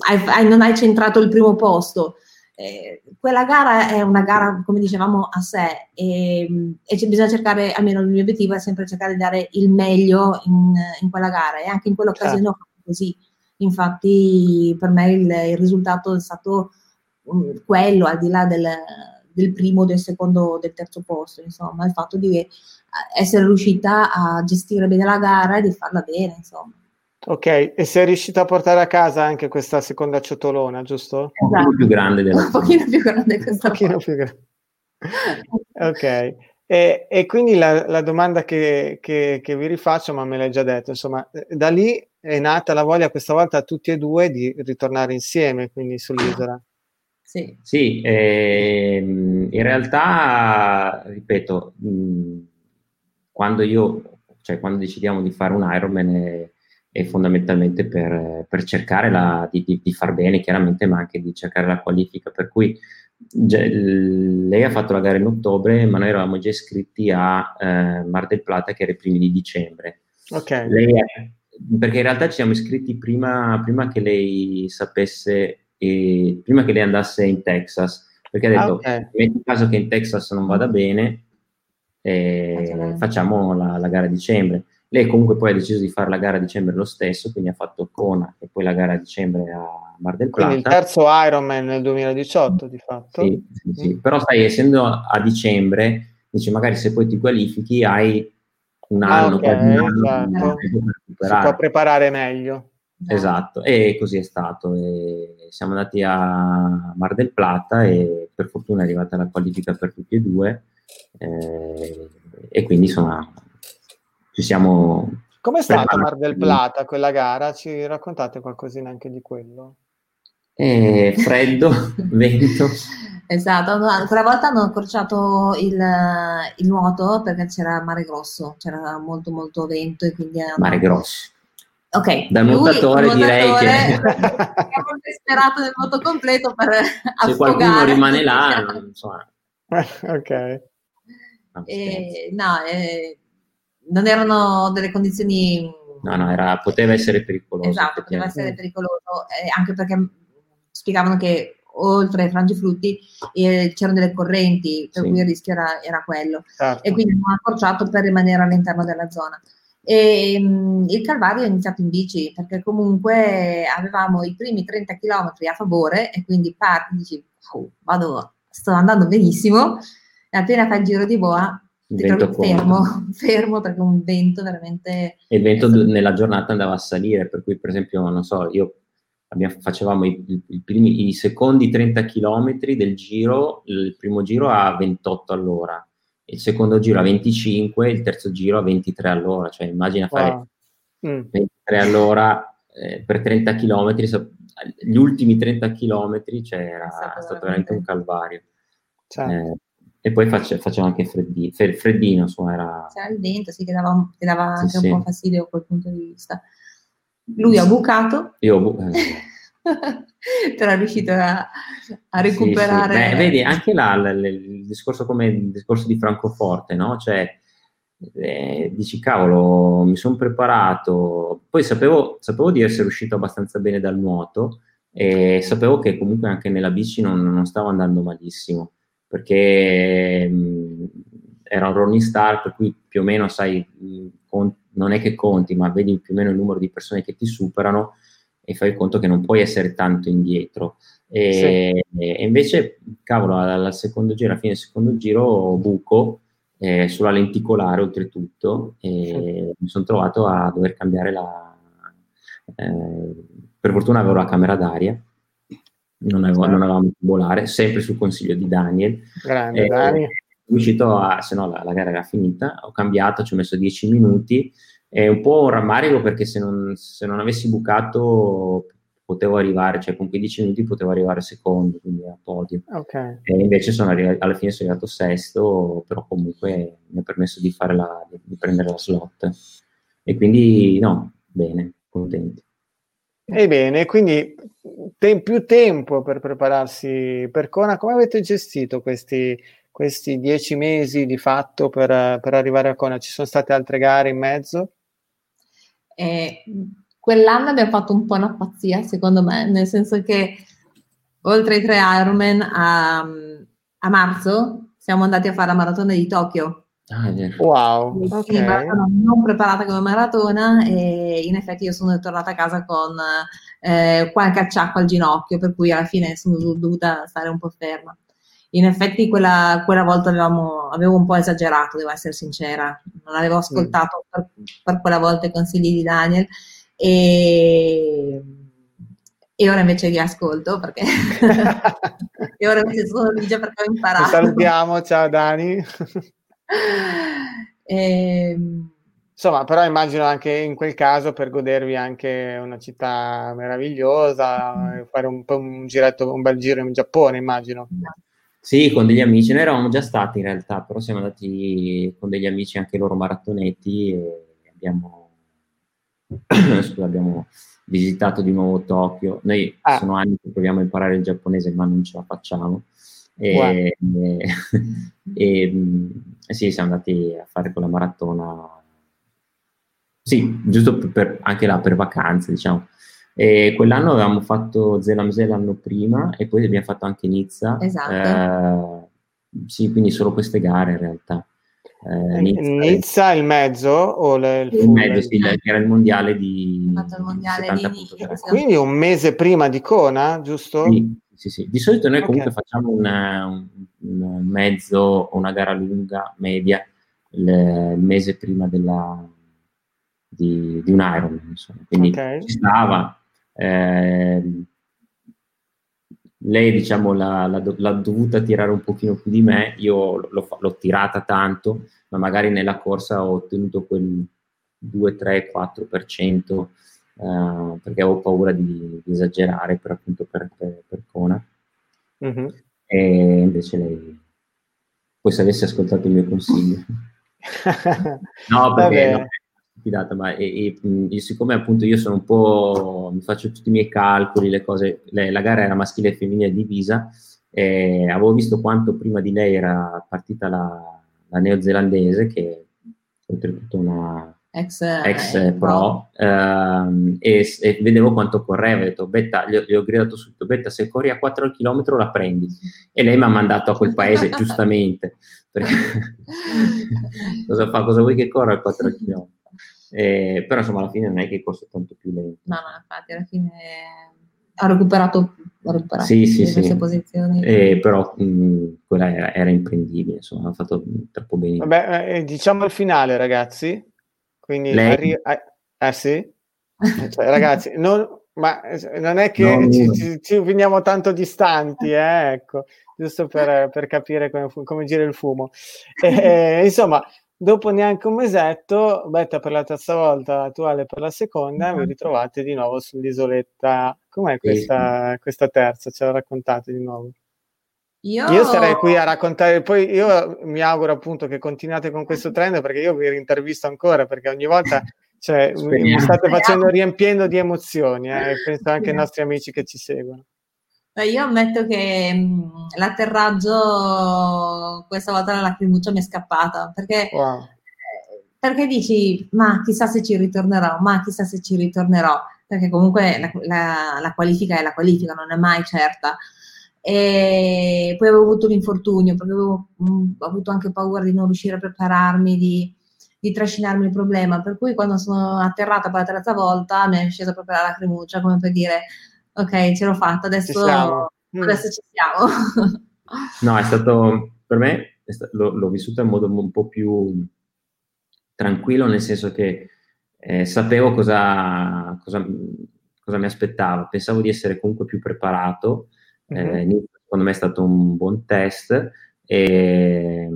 hai- hai- non hai centrato il primo posto. Eh, quella gara è una gara, come dicevamo, a sé e, e bisogna cercare, almeno il mio obiettivo è sempre cercare di dare il meglio in, in quella gara e anche in quell'occasione Certo. ho fatto così. Infatti per me il, il risultato è stato mm, quello, al di là del, del primo, del secondo, del terzo posto, insomma, il fatto di eh, essere riuscita a gestire bene la gara e di farla bene, insomma. Ok, e sei riuscita a portare a casa anche questa seconda ciotolona, giusto? Un po' più grande della Un pochino più grande questa Un pochino più grande. Ok, e, e quindi la, la domanda che, che- che vi rifaccio, ma me l'hai già detto, insomma, eh, da lì è nata la voglia questa volta a tutti e due di ritornare insieme, quindi sull'isola. Sì. Sì, ehm, in realtà, ripeto, mh, quando io, cioè quando decidiamo di fare un Ironman è fondamentalmente per, per cercare la- di, di- di far bene, chiaramente, ma anche di cercare la qualifica. Per cui già- lei ha fatto la gara in ottobre, ma noi eravamo già iscritti a eh, Mar del Plata, che era i primi di dicembre. Ok, Lei perché in realtà ci siamo iscritti prima, prima che lei sapesse, eh, prima che lei andasse in Texas, perché ha Ah, detto, ok. metti caso che in Texas non vada bene, eh, facciamo la, la gara a dicembre. Lei comunque poi ha deciso di fare la gara a dicembre lo stesso, quindi ha fatto Kona e poi la gara a dicembre a Mar del quindi il Plata. terzo Ironman nel 2018 di fatto. Sì, sì, sì. Però sai, essendo a dicembre, dice magari se poi ti qualifichi hai un Ah, anno, ok, quasi un anno esatto. per Si può preparare meglio. Esatto, e così è stato. E siamo andati a Mar del Plata e per fortuna è arrivata la qualifica per tutti e due eh, e quindi insomma ci siamo... Com'è stata preparati. Mar del Plata quella gara? Ci raccontate qualcosina anche di quello? Eh, freddo, vento. Esatto, no, quella volta hanno accorciato il, il nuoto perché c'era mare grosso, c'era molto molto vento e quindi hanno- Mare grosso. Ok, Da nuotatore direi che abbiamo sperato nel moto completo per se qualcuno rimane là, non- insomma, ok. Eh, no, eh, non erano delle condizioni no, no, era, poteva essere pericoloso. Esatto, poteva essere pericoloso, eh, anche perché spiegavano che oltre ai frangiflutti eh, c'erano delle correnti, per Sì. cui il rischio era, era quello. Certo. E quindi hanno accorciato per rimanere all'interno della zona. E mh, il calvario è iniziato in bici perché comunque avevamo i primi 30 km a favore e quindi parti, dici, oh, vado, sto andando benissimo e appena fai il giro di boa trovi fermo, fermo perché un vento veramente... E il vento d- nella giornata andava a salire, per cui per esempio, non so, io abbiamo, facevamo i, i, primi, i secondi 30 km del giro, il primo giro a 28 all'ora, il secondo giro a 25, il terzo giro a 23 all'ora, cioè immagina fare wow. mm. 23 all'ora eh, per 30 km, gli ultimi 30 km cioè era, stato, stato veramente un calvario. Certo. Eh, e poi face, faceva anche freddi, freddino, insomma era... C'era il vento, sì, che dava, che dava anche sì, un po' fastidio da quel punto di vista. Lui ha bucato. Io ho bucato. però è riuscito a, a recuperare. Sì. Beh, vedi, anche là l- l- il discorso come il discorso di Francoforte, no? Cioè, eh, dici, cavolo, mi sono preparato. Poi sapevo, sapevo, di essere uscito abbastanza bene dal nuoto e sapevo che comunque anche nella bici non, non stavo andando malissimo perché mh, era un Rolling Star, per cui più o meno sai, mh, con, non è che conti, ma vedi più o meno il numero di persone che ti superano e fai conto che non puoi essere tanto indietro. E, sì. e invece, cavolo, al, secondo giro, alla fine del secondo giro, buco eh, sulla lenticolare oltretutto e sì. mi sono trovato a dover cambiare la... Eh, per fortuna avevo la camera d'aria non, avevo, certo. non avevamo volare, sempre sul consiglio di Daniel. Grande, eh, Daniel. riuscito a, se no la, la, gara era finita, ho cambiato, ci ho messo 10 minuti, è un po' un rammarico perché se non, se non avessi bucato potevo arrivare, cioè con 15 minuti potevo arrivare secondo, quindi a podio. Okay. E invece sono arrivato, alla fine sono arrivato sesto, però comunque mi ha permesso di, fare la, di prendere la slot. E quindi no, bene, contento. Ebbene, quindi te- più tempo per prepararsi per Kona. Come avete gestito questi, questi dieci mesi di fatto per, per, arrivare a Kona? Ci sono state altre gare in mezzo? Eh, quell'anno abbiamo fatto un po' una pazzia, secondo me, nel senso che oltre ai tre Ironman a, a marzo siamo andati a fare la maratona di Tokyo Ah, wow, okay. non preparata come maratona e in effetti io sono tornata a casa con eh, qualche acciacco al ginocchio, per cui alla fine sono dovuta stare un po' ferma. In effetti quella, quella volta avevamo, avevo un po' esagerato, devo essere sincera, non avevo ascoltato mm. per, per, quella volta i consigli di Daniel e, e ora invece li ascolto perché e ora invece sono ligia perché ho imparato. Ti salutiamo, ciao Dani. e... Ehm, Insomma, però immagino anche in quel caso per godervi anche una città meravigliosa, fare un, un giretto, un bel giro in Giappone, immagino. Sì, con degli amici, noi eravamo già stati in realtà, però siamo andati con degli amici anche loro maratonetti e abbiamo, scusa, abbiamo visitato di nuovo Tokyo. Noi ah. sono anni che proviamo a imparare il giapponese, ma non ce la facciamo. E, e, e, e, sì, siamo andati a fare quella maratona, sì, giusto per, anche là per vacanze, diciamo. E quell'anno avevamo fatto Zelamse l'anno prima e poi abbiamo fatto anche Nizza. Esatto. Eh, sì, quindi solo queste gare in realtà. Eh, Nizza, Nizza il mezzo o le, il, il mezzo, sì, era il mondiale di... il mondiale di... Quindi un mese prima di Kona, giusto? Sì sì, sì. Di solito noi comunque okay. facciamo una, un, un, mezzo o una gara lunga, media, il, il mese prima della, di, di, un Ironman, insomma. Quindi okay. ci stava. Eh, lei, diciamo, l'ha, l'ha, l'ha, dovuta tirare un pochino più di me, io l'ho, l'ho tirata tanto, ma magari nella corsa ho ottenuto quel 2, 3, 4% uh, perché avevo paura di, di, esagerare per appunto per, per, per Kona. Mm-hmm. E invece lei, poi se avesse ascoltato il mio consiglio. no, perché no, fidata, ma e, e, siccome appunto io sono un po', mi faccio tutti i miei calcoli, le cose, le, la gara era maschile e femminile divisa, e avevo visto quanto prima di lei era partita la, la neozelandese, che oltretutto una, ex, ex eh, pro, ehm, e, e, vedevo quanto correva, ho detto Betta, gli ho, gli ho, gridato subito, Betta se corri a 4 km la prendi e lei mi ha mandato a quel paese giustamente, perché cosa fa, cosa vuoi che corra a 4 km? Eh, però insomma alla fine non è che corso tanto più lento. No, no, infatti alla fine ha recuperato, ha recuperato Sì, sì, sì. posizioni. Eh, però mh, quella era, era imprendibile, insomma, ha fatto troppo bene. Vabbè, eh, diciamo il finale, ragazzi. Quindi arri- eh, eh, sì? Cioè, ragazzi, non, ma eh, non è che No, ci, ci- ci veniamo tanto distanti, eh, ecco, giusto per, per capire come, come gira il fumo. Eh, insomma, dopo neanche un mesetto, Betta per la terza volta, tu Ale per la seconda, vi ritrovate di nuovo sull'isoletta. Com'è questa, questa terza? Ce la raccontate di nuovo? Io, Io sarei qui a raccontare, poi io mi auguro appunto che continuate con questo trend perché io vi rintervisto ancora perché ogni volta cioè, mi state facendo riempiendo di emozioni eh, e penso anche ai nostri amici che ci seguono. Eh, io ammetto che mh, l'atterraggio questa volta la lacrimuccia mi è scappata perché, Wow. perché dici ma chissà se ci ritornerò, ma chissà se ci ritornerò, perché comunque la, la- la qualifica è la qualifica, non è mai certa. E poi avevo avuto l'infortunio perché avevo mh, avuto anche paura di non riuscire a prepararmi, di, di trascinarmi il problema. Per cui quando sono atterrata per la terza volta mi è scesa proprio la lacrimuccia, come per dire ok, ce l'ho fatta, adesso, Ci siamo. Mm. adesso ci siamo. No, è stato per me sta- l'ho, l'ho vissuto in modo un po' più tranquillo, nel senso che eh, sapevo cosa, cosa, cosa mi aspettava, pensavo di essere comunque più preparato. Eh, Mhm. Secondo me è stato un buon test e,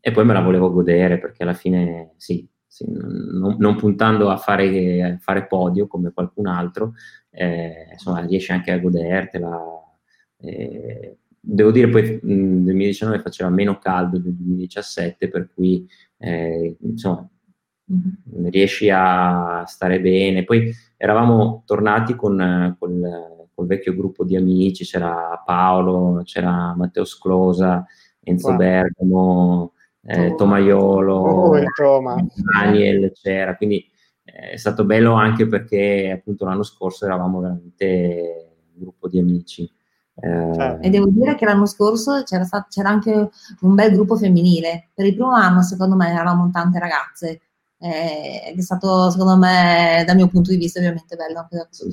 e poi me la volevo godere perché alla fine sì, sì, non, non puntando a fare, a fare podio come qualcun altro, eh, insomma, riesci anche a godertela. eh, devo dire poi nel 2019 faceva meno caldo del 2017, per cui eh, insomma riesci a stare bene. Poi eravamo tornati con, eh, col, vecchio gruppo di amici, c'era Paolo, c'era Matteo Sclosa, Enzo Wow. Bergamo, eh. Tomaiolo, Oh, Toma. Daniel c'era, quindi eh, è stato bello anche perché appunto l'anno scorso eravamo veramente un gruppo di amici. Eh, E devo dire che l'anno scorso c'era, sta- c'era anche un bel gruppo femminile. Per il primo anno, secondo me, eravamo tante ragazze. Eh, ed è stato, secondo me, dal mio punto di vista, ovviamente bello anche da questo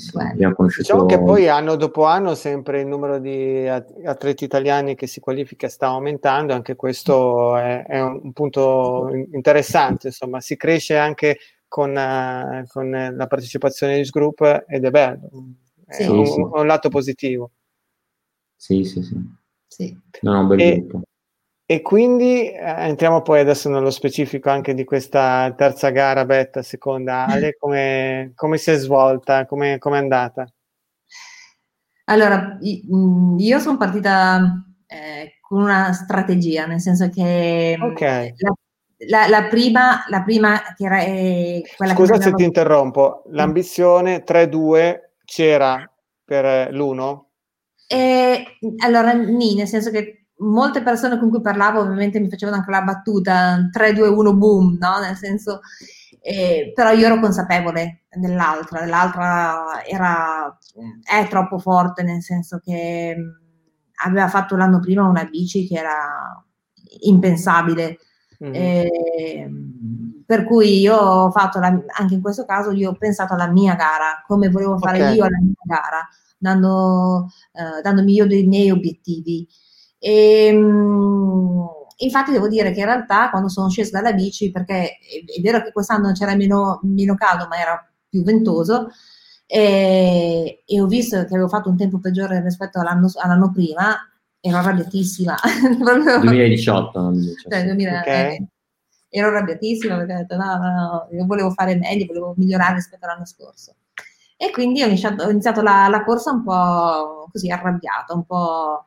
conosciuto Diciamo che poi anno dopo anno sempre il numero di at- atleti italiani che si qualifica sta aumentando, anche questo è, è un punto in- interessante, insomma, si cresce anche con, eh, con la partecipazione di group ed è bello, è Sì. un, Sì, un lato positivo. Sì, sì, sì. Sì. No, no, un bel E- gruppo. E quindi eh, entriamo poi adesso nello specifico anche di questa terza gara, Betta, seconda. Ale, come, come si è svolta? Come è andata? Allora, mh, io sono partita eh, con una strategia, nel senso che mh, Ok. la, la- la prima, la prima che era eh, quella Scusa che se ti interrompo, l'ambizione 3-2 c'era per eh, l'uno? E, allora, nì, nel senso che molte persone con cui parlavo ovviamente mi facevano anche la battuta 3-2-1 boom, no? Nel senso, eh, però io ero consapevole dell'altra, l'altra era, è troppo forte, nel senso che mh, aveva fatto l'anno prima una bici che era impensabile. Mhm. Eh, per cui io ho fatto la- anche in questo caso io ho pensato alla mia gara, come volevo fare Ok. io la mia gara, dando, eh, dandomi io dei miei obiettivi. E, mm, infatti devo dire che in realtà quando sono scesa dalla bici, perché è, è vero che quest'anno c'era meno, meno caldo, ma era più ventoso, e, e ho visto che avevo fatto un tempo peggiore rispetto all'anno, all'anno prima, ero arrabbiatissima. Proprio- 2018, non 2017. cioè, 2000, Ok. eh, ero arrabbiatissima perché ho detto no, no, no, io volevo fare meglio, volevo migliorare rispetto all'anno scorso. E quindi ho iniziato, ho iniziato la, la corsa un po' così arrabbiata, un po'...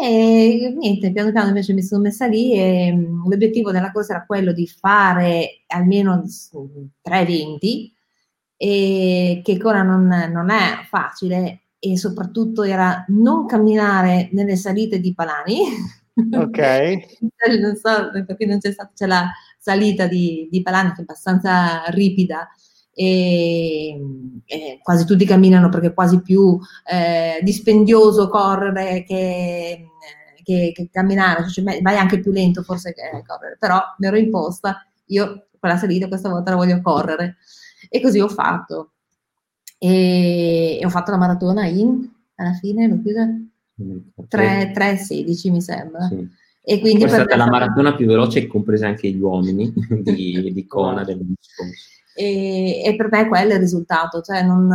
E niente, piano piano invece mi sono messa lì e mm, l'obiettivo della corsa era quello di fare almeno tre eventi, che ancora non, non è facile e soprattutto era non camminare nelle salite di Palani. Ok. non so perché non c'è stata c'è la salita di, di Palani che è abbastanza ripida e, e quasi tutti camminano perché è quasi più eh, dispendioso correre che, che- che camminare, cioè, vai anche più lento forse che correre, però mi ero imposta, io quella salita questa volta la voglio correre. E così ho fatto. E, e ho fatto la maratona in, alla fine, l'ho chiusa 3.16 mi sembra. Sì. E quindi è stata la maratona più veloce, compresa anche gli uomini di, di Kona dell'anno scorso. E, e per me quello è il risultato. Cioè non,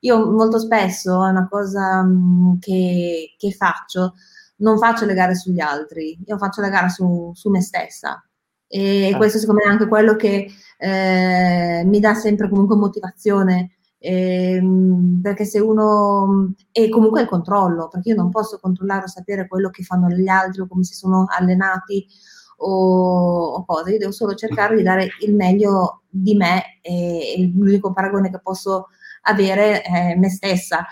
io molto spesso è una cosa mh, che, che faccio, non faccio le gare sugli altri, io faccio la gara su, su me stessa. E Ah. questo secondo me è anche quello che eh, mi dà sempre comunque motivazione. ehm, perché se uno e comunque il controllo, perché io non posso controllare o sapere quello che fanno gli altri o come si sono allenati o, o cose, io devo solo cercare di dare il meglio di me e, e l'unico paragone che posso avere è me stessa.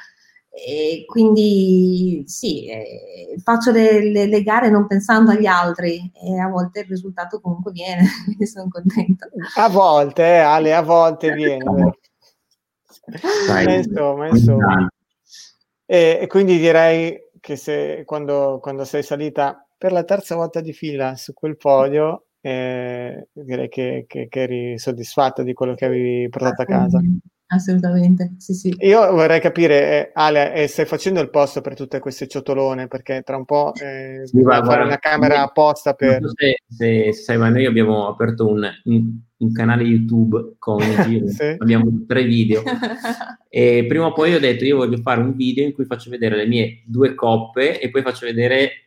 E quindi sì, eh, faccio le, le- le gare non pensando agli altri e a volte il risultato comunque viene, quindi sono contenta. A volte, eh, Ale, a volte viene. Dai, insomma, insomma. E, e quindi direi che se quando, quando sei salita per la terza volta di fila su quel podio, eh, direi che, che- che eri soddisfatta di quello che avevi portato a casa. Assolutamente, sì, sì. Io vorrei capire, eh, Ale, eh, stai facendo il posto per tutte queste ciotolone? Perché tra un po' eh, Sì, guarda, fare una camera apposta per... Se- se sai, ma noi abbiamo aperto un, un- un canale YouTube con Sì. abbiamo tre video e prima o poi ho detto io voglio fare un video in cui faccio vedere le mie due coppe e poi faccio vedere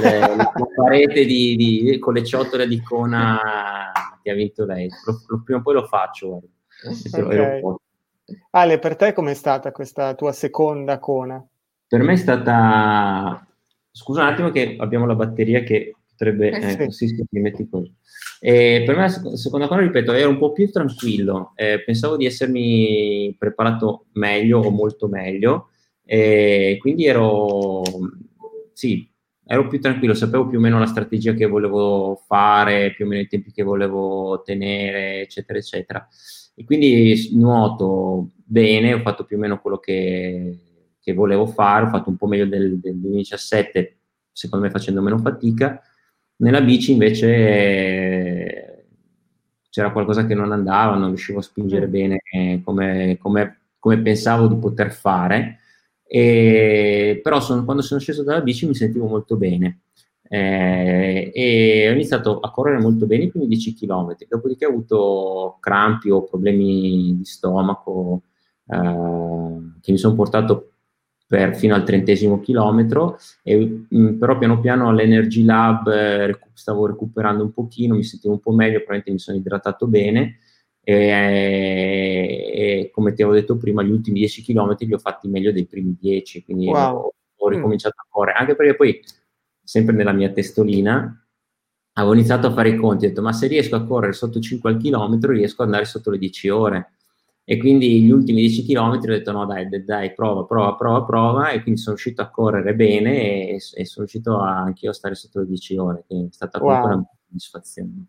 le- la parete di, di- con le ciotole di Kona che ha vinto lei. Lo- lo- prima o poi lo faccio. guarda. Lo- lo Ok. posto. Ale, per te com'è stata questa tua seconda cona? Per me è stata. Scusa un attimo, che abbiamo la batteria che potrebbe. Eh, ecco, sì, sì, mi metti così. E per me, la sec- seconda cosa, ripeto, ero un po' più tranquillo. Eh, pensavo di essermi preparato meglio o molto meglio. E quindi ero. Sì, ero più tranquillo, sapevo più o meno la strategia che volevo fare, più o meno i tempi che volevo tenere, eccetera, eccetera. E quindi nuoto bene, ho fatto più o meno quello che, che volevo fare, ho fatto un po' meglio del, del 2017, secondo me facendo meno fatica. Nella bici invece eh, c'era qualcosa che non andava, non riuscivo a spingere bene eh, come, come- come pensavo di poter fare. E, però sono- quando sono sceso dalla bici mi sentivo molto bene. Eh, e ho iniziato a correre molto bene i primi 10 km, dopodiché ho avuto crampi o problemi di stomaco eh, che mi sono portato per- fino al trentesimo chilometro, e, mh, però piano piano all'Energy Lab eh, stavo recuperando un pochino, mi sentivo un po' meglio, probabilmente mi sono idratato bene e, e come ti avevo detto prima, gli ultimi 10 km li ho fatti meglio dei primi 10, quindi Wow. ho, ho ricominciato a correre, anche perché poi, sempre nella mia testolina, avevo iniziato a fare i conti, ho detto ma se riesco a correre sotto 5 al chilometro riesco ad andare sotto le 10 ore. E quindi gli ultimi 10 km ho detto no dai, dai, dai, prova, prova, prova, prova e quindi sono riuscito a correre bene e, e sono riuscito a, anch'io a stare sotto le 10 ore, che è stata comunque Wow. una soddisfazione.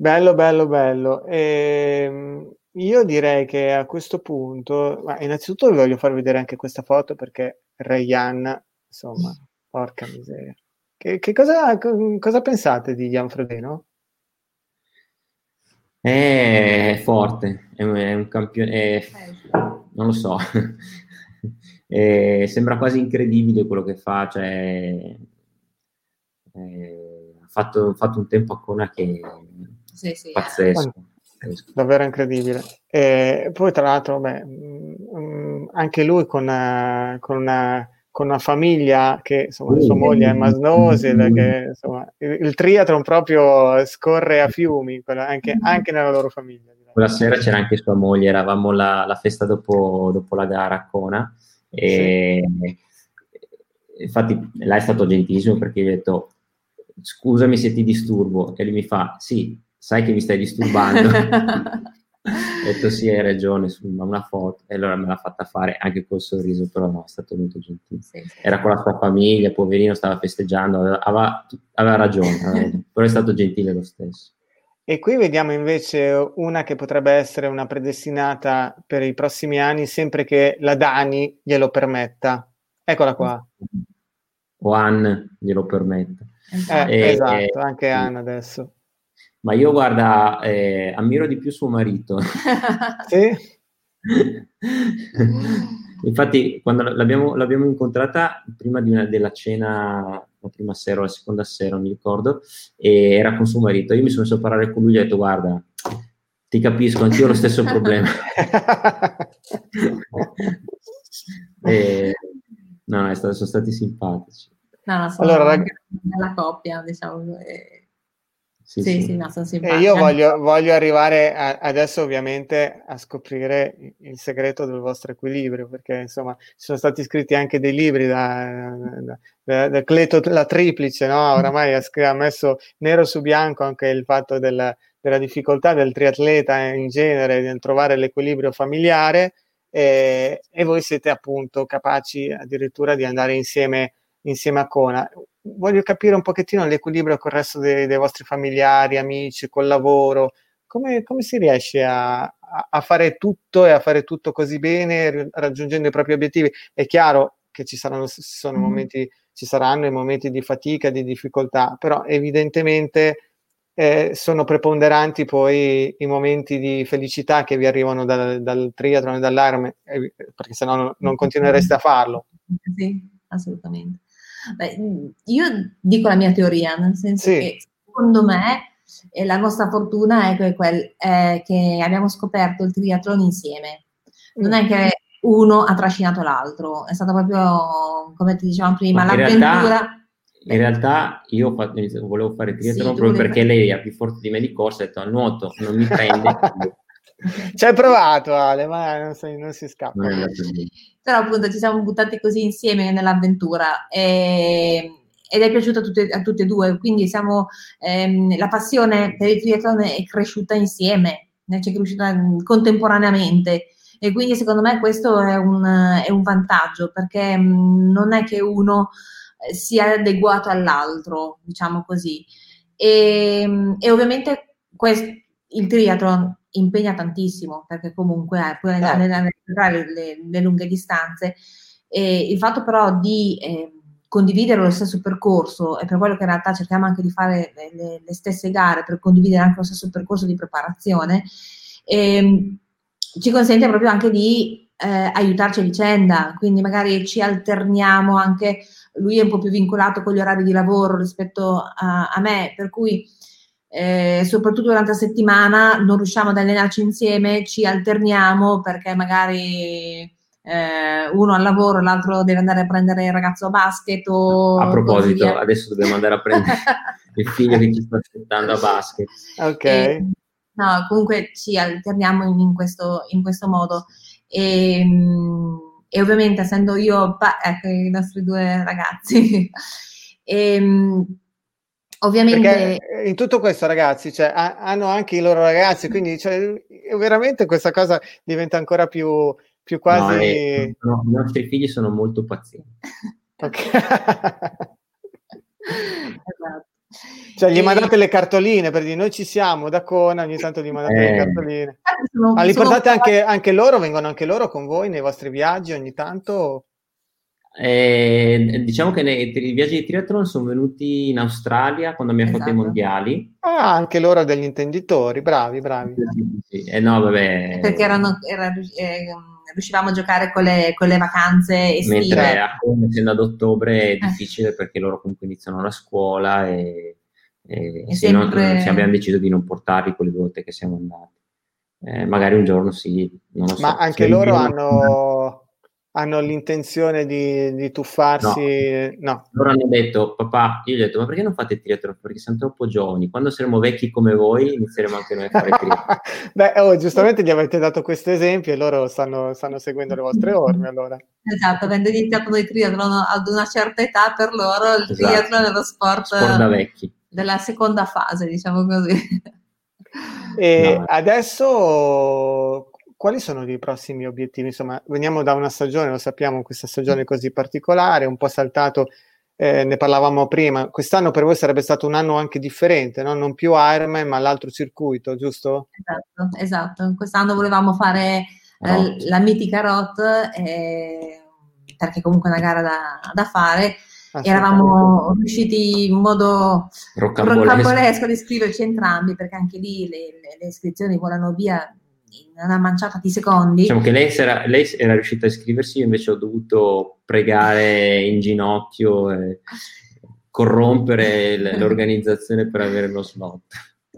Bello, bello, bello. Ehm, io direi che a questo punto, ma innanzitutto vi voglio far vedere anche questa foto perché Rayan, insomma, porca miseria. Che, che cosa, co- cosa pensate di Jan Frodeno? È forte, è un, è campione, è- non lo so, Eh, sembra quasi incredibile quello che fa, cioè, ha fatto, fatto un tempo a Kona che Sì, sì. pazzesco. Davvero incredibile. E poi, tra l'altro, beh, mm, mm, anche lui con una, con una, con una famiglia che, insomma, sua moglie è Masnosil, che, insomma, il, il triathlon proprio scorre a fiumi, anche, anche nella loro famiglia. Quella sera c'era anche sua moglie, eravamo alla, festa dopo, dopo la gara a Kona e infatti lei è stato gentilissimo perché gli ho detto scusami se ti disturbo e lui mi fa sì, sai che mi stai disturbando. ho detto sì, hai ragione, su- ma una foto e allora me l'ha fatta fare anche col sorriso, però no, è stato molto gentile. Era con la sua famiglia, poverino, stava festeggiando, aveva, aveva- ragione, aveva però è stato gentile lo stesso. E qui vediamo invece una che potrebbe essere una predestinata per i prossimi anni, sempre che la Dani glielo permetta. Eccola qua. O Anne glielo permette. Eh, E- esatto, anche Anna adesso. Ma io guarda, eh, ammiro di più suo marito. sì? Infatti, quando l'abbiamo, l'abbiamo incontrata prima una, della cena, la prima sera o la seconda sera, non mi ricordo, e era con suo marito. Io mi sono messo a parlare con lui e gli ho detto: Guarda, ti capisco, anch'io ho lo stesso problema. e, no, stato, sono stati simpatici. No, no, sono allora, rag... nella coppia, diciamo. E sì, sì, sì. no, sono simpatici. E io voglio, voglio arrivare a, adesso ovviamente a scoprire il segreto del vostro equilibrio, perché insomma ci sono stati scritti anche dei libri da, da, da, da Cleto la triplice, no? oramai ha, ha, messo nero su bianco anche il fatto della, della difficoltà del triatleta in genere nel trovare l'equilibrio familiare e, e voi siete appunto capaci addirittura di andare insieme insieme a Kona voglio capire un pochettino l'equilibrio col resto dei, dei vostri familiari, amici, col lavoro. Come, come si riesce a, a, fare tutto e a fare tutto così bene, raggiungendo i propri obiettivi? È chiaro che ci saranno, sono mm-hmm. momenti, ci saranno i momenti di fatica, di difficoltà, però evidentemente eh, sono preponderanti poi i momenti di felicità che vi arrivano dal, dal triathlon e dall'arme, eh, perché sennò non, non continuereste a farlo. Sì, assolutamente. Beh, io dico la mia teoria, nel senso sì. che secondo me la nostra fortuna è, quel, è, che abbiamo scoperto il triathlon insieme. Non è che uno ha trascinato l'altro, è stato proprio, come ti dicevamo prima, in l'avventura. Realtà, in realtà io volevo fare triathlon sì, proprio perché lei è più forte di me di corsa, ha detto nuoto non mi prende. Ci hai provato Ale, ma non si, non si scappa. Però appunto ci siamo buttati così insieme nell'avventura e, ed è piaciuto a tutte, a tutte e due, quindi siamo, ehm, la passione per il triathlon è cresciuta insieme, è cresciuta contemporaneamente e quindi secondo me questo è un, è un vantaggio perché mh, non è che uno eh, sia adeguato all'altro, diciamo così. E, e ovviamente questo, il triathlon impegna tantissimo perché comunque eh, puoi andare a le, le, lunghe distanze. E il fatto però di eh, condividere lo stesso percorso, e per quello che in realtà cerchiamo anche di fare le, le stesse gare, per condividere anche lo stesso percorso di preparazione, eh, ci consente proprio anche di eh, aiutarci a vicenda, quindi magari ci alterniamo anche, lui è un po' più vincolato con gli orari di lavoro rispetto a, a me, per cui eh, soprattutto durante la settimana non riusciamo ad allenarci insieme, ci alterniamo perché magari eh, uno al lavoro, l'altro deve andare a prendere il ragazzo a basket. O a proposito, adesso dobbiamo andare a prendere il figlio che ci sta aspettando a basket. Ok. E, no, comunque ci alterniamo in, in, questo, in questo, modo. E, e, ovviamente essendo io, ecco i nostri due ragazzi, e, Ovviamente. Perché in tutto questo, ragazzi, cioè, hanno anche i loro ragazzi, quindi cioè, veramente questa cosa diventa ancora più, più quasi. No, eh, no, I nostri figli sono molto pazienti. Esatto. Cioè, gli e... mandate le cartoline per dire noi ci siamo da Cona, ogni tanto gli mandate eh. le cartoline. Sono, Ma li portate anche, anche, loro, vengono anche loro con voi nei vostri viaggi ogni tanto? Eh, diciamo che nei, i viaggi di triathlon sono venuti in Australia quando abbiamo esatto. fatto i esatto. mondiali. Ah, anche loro degli intenditori, bravi, bravi. Sì, eh, no, vabbè. Perché erano, era, eh, riuscivamo a giocare con le, con le vacanze estive. Mentre a Como, essendo ad ottobre, è eh. difficile perché loro comunque iniziano la scuola e, e, e sempre... non, abbiamo deciso di non portarli quelle volte che siamo andati. Eh, magari un giorno sì, non lo so. Ma anche loro hanno hanno l'intenzione di, di tuffarsi. No. no. Loro hanno detto, papà, io gli ho detto, ma perché non fate triathlon? Perché siamo troppo giovani. Quando saremo vecchi come voi, inizieremo anche noi a fare triathlon. Beh, oh, giustamente gli avete dato questo esempio e loro stanno, stanno seguendo le vostre orme allora. Esatto, avendo iniziato noi triathlon ad una certa età, per loro il esatto. triathlon è lo sport, sport da vecchi. della seconda fase, diciamo così. E no. adesso quali sono i prossimi obiettivi? Insomma, veniamo da una stagione, lo sappiamo, questa stagione così particolare, un po' saltato, eh, ne parlavamo prima. Quest'anno per voi sarebbe stato un anno anche differente, no? non più Ironman, ma l'altro circuito, giusto? Esatto, esatto. Quest'anno volevamo fare eh, la mitica ROT, eh, perché comunque è una gara da, da fare. eravamo riusciti in modo Rocambolesco. rocambolesco ad iscriverci entrambi perché anche lì le, le- le iscrizioni volano via in una manciata di secondi. Diciamo che lei, era, lei era riuscita a iscriversi, io invece ho dovuto pregare in ginocchio e corrompere l'organizzazione per avere lo slot.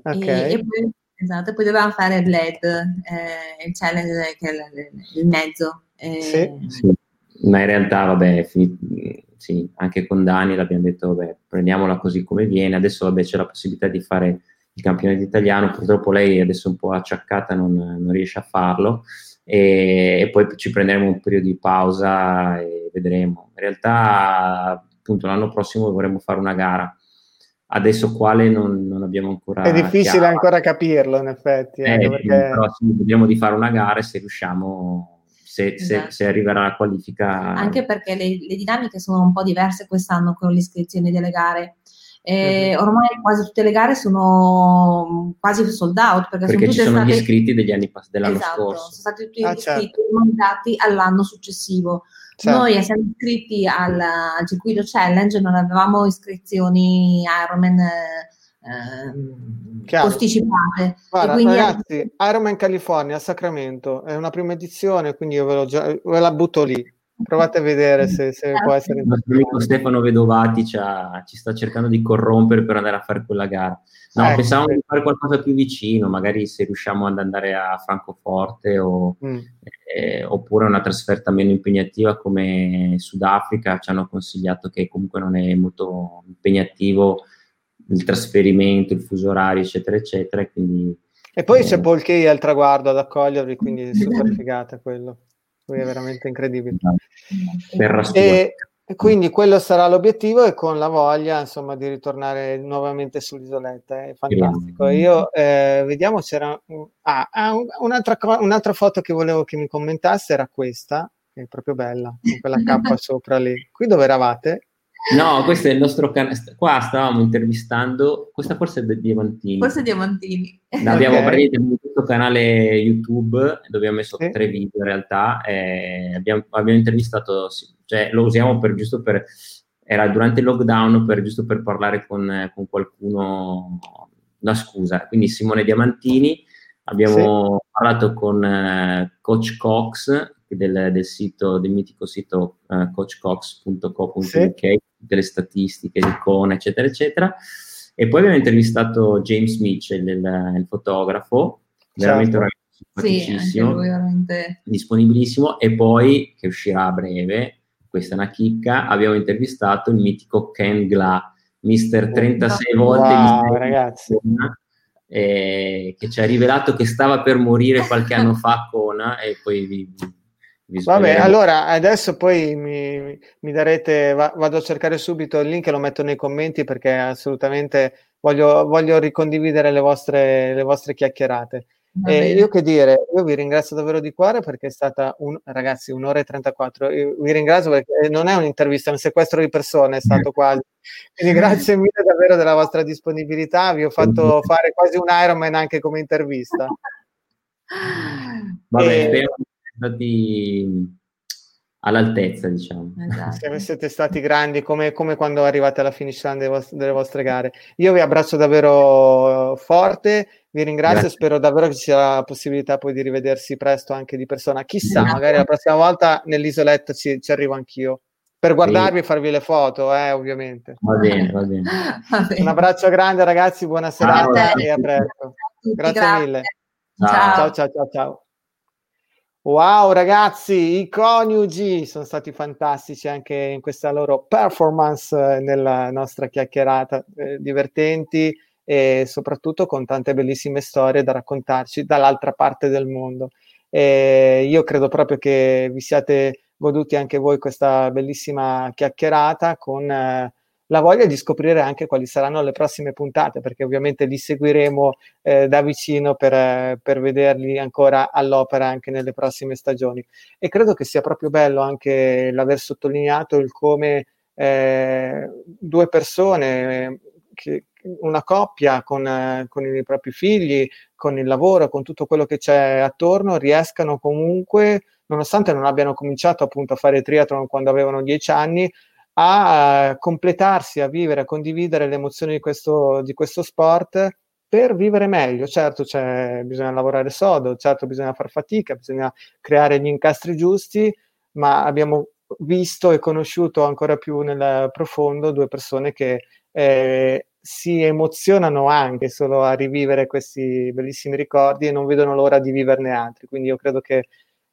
E, e poi, esatto, poi dovevamo fare il LED, eh, il challenge che è il, il mezzo. eh, Sì, ma in realtà, vabbè, fi- sì, anche con Dani l'abbiamo detto, vabbè, prendiamola così come viene. Adesso, vabbè, c'è la possibilità di fare il campionato italiano. Purtroppo lei adesso è un po' acciaccata, non, non riesce a farlo. E, e poi ci prenderemo un periodo di pausa e vedremo. In realtà, appunto, l'anno prossimo vorremmo fare una gara. Adesso quale non, non abbiamo ancora È difficile chiaro. ancora capirlo, in effetti. Eh, sì, perché... però sì, vediamo di fare una gara e se riusciamo, se, se- Esatto. se arriverà la qualifica. anche perché le, le dinamiche sono un po' diverse quest'anno con l'iscrizione delle gare. Eh. Ormai quasi tutte le gare sono quasi sold out perché, perché sono ci sono gli state iscritti degli anni pass- dell'anno Esatto, scorso. sono stati tutti Ah, gli certo. iscritti mandati all'anno successivo. Certo. Noi, essendo iscritti al, al circuito challenge, non avevamo iscrizioni Ironman eh, posticipate. Guarda, e quindi ragazzi, Ironman California a Sacramento è una prima edizione, quindi io ve, l'ho già- ve la butto lì. Provate a vedere se, se può essere Il nostro amico Stefano Vedovati ci, ha- ci sta cercando di corrompere per andare a fare quella gara. No, Ecco, pensavamo di fare qualcosa più vicino, magari se riusciamo ad andare a Francoforte o, Mm. eh, oppure una trasferta meno impegnativa come Sudafrica. Ci hanno consigliato che comunque non è molto impegnativo il trasferimento, il fuso orario, eccetera, eccetera. e Quindi E poi eh, c'è Paul Kay al traguardo ad accogliervi, quindi è super figata quello. Lui è veramente incredibile. E, e quindi quello sarà l'obiettivo e con la voglia, insomma, di ritornare nuovamente sull'isoletta. È fantastico. Io eh, vediamo, c'era ah, ah, un- un'altra, un'altra foto che volevo che mi commentasse era questa, che è proprio bella, con quella cappa sopra lì. Qui dove eravate? No, questo è il nostro canale. Qua stavamo intervistando, questa forse è del Diamantini. forse Diamantini. Abbiamo Ok. praticamente un tutto canale YouTube dove abbiamo messo tre video in realtà. e abbiamo, abbiamo intervistato, sì, cioè lo usiamo per giusto per. Era durante il lockdown per giusto per parlare con, con qualcuno. Una scusa, quindi Simone Diamantini. Abbiamo parlato con eh, Coach Cox del, del sito, del mitico sito eh, coachcox.co.uk, tutte le statistiche di Kona, eccetera, eccetera. E poi abbiamo intervistato James Mitchell, il, il fotografo, veramente un ragazzo Sì, anche simpaticissimo, lui veramente. disponibilissimo. E poi, che uscirà a breve, questa è una chicca, abbiamo intervistato il mitico Ken Gla, mister 36 volte Wow, mister ragazzi. Eh, che ci ha rivelato che stava per morire qualche anno fa Kona e poi vi, vi Vabbè, sveleremo. allora adesso poi mi, mi darete, va- vado a cercare subito il link e lo metto nei commenti perché assolutamente voglio, voglio ricondividere le vostre, le vostre chiacchierate. Va E bene. io che dire, io vi ringrazio davvero di cuore perché è stata un, ragazzi, un'ora e 34. Io vi ringrazio perché non è un'intervista, è un sequestro di persone, è stato quasi. Quindi grazie mille davvero della vostra disponibilità. Vi ho fatto fare quasi un Ironman anche come intervista. E- spero che siete stati all'altezza, diciamo. Esatto. Siete stati grandi come, come quando arrivate alla finish line delle vostre, delle vostre gare. Io vi abbraccio davvero forte, vi ringrazio, Grazie. spero davvero che ci sia la possibilità poi di rivedersi presto anche di persona. Chissà, Grazie. magari la prossima volta nell'isoletta ci, ci arrivo anch'io. Per guardarvi e farvi le foto, eh, ovviamente. Va bene, va bene. Va bene. Un abbraccio grande ragazzi, buona serata Grazie. e a presto. Grazie grazie. mille. Ciao. Ciao ciao ciao ciao. Wow ragazzi, i coniugi sono stati fantastici anche in questa loro performance eh, nella nostra chiacchierata, eh, divertenti e soprattutto con tante bellissime storie da raccontarci dall'altra parte del mondo. E io credo proprio che vi siate goduti anche voi questa bellissima chiacchierata con eh, la voglia di scoprire anche quali saranno le prossime puntate, perché ovviamente li seguiremo eh, da vicino per, per vederli ancora all'opera anche nelle prossime stagioni. E credo che sia proprio bello anche l'aver sottolineato il come eh, due persone, che, una coppia con, con i propri figli, con il lavoro, con tutto quello che c'è attorno, riescano comunque, nonostante non abbiano cominciato appunto a fare triathlon quando avevano dieci anni, a completarsi, a vivere, a condividere le emozioni di questo, di questo sport per vivere meglio. Certo, bisogna lavorare sodo, certo bisogna far fatica, bisogna creare gli incastri giusti, ma abbiamo visto e conosciuto ancora più nel profondo due persone che eh, si emozionano anche solo a rivivere questi bellissimi ricordi e non vedono l'ora di viverne altri. Quindi io credo che,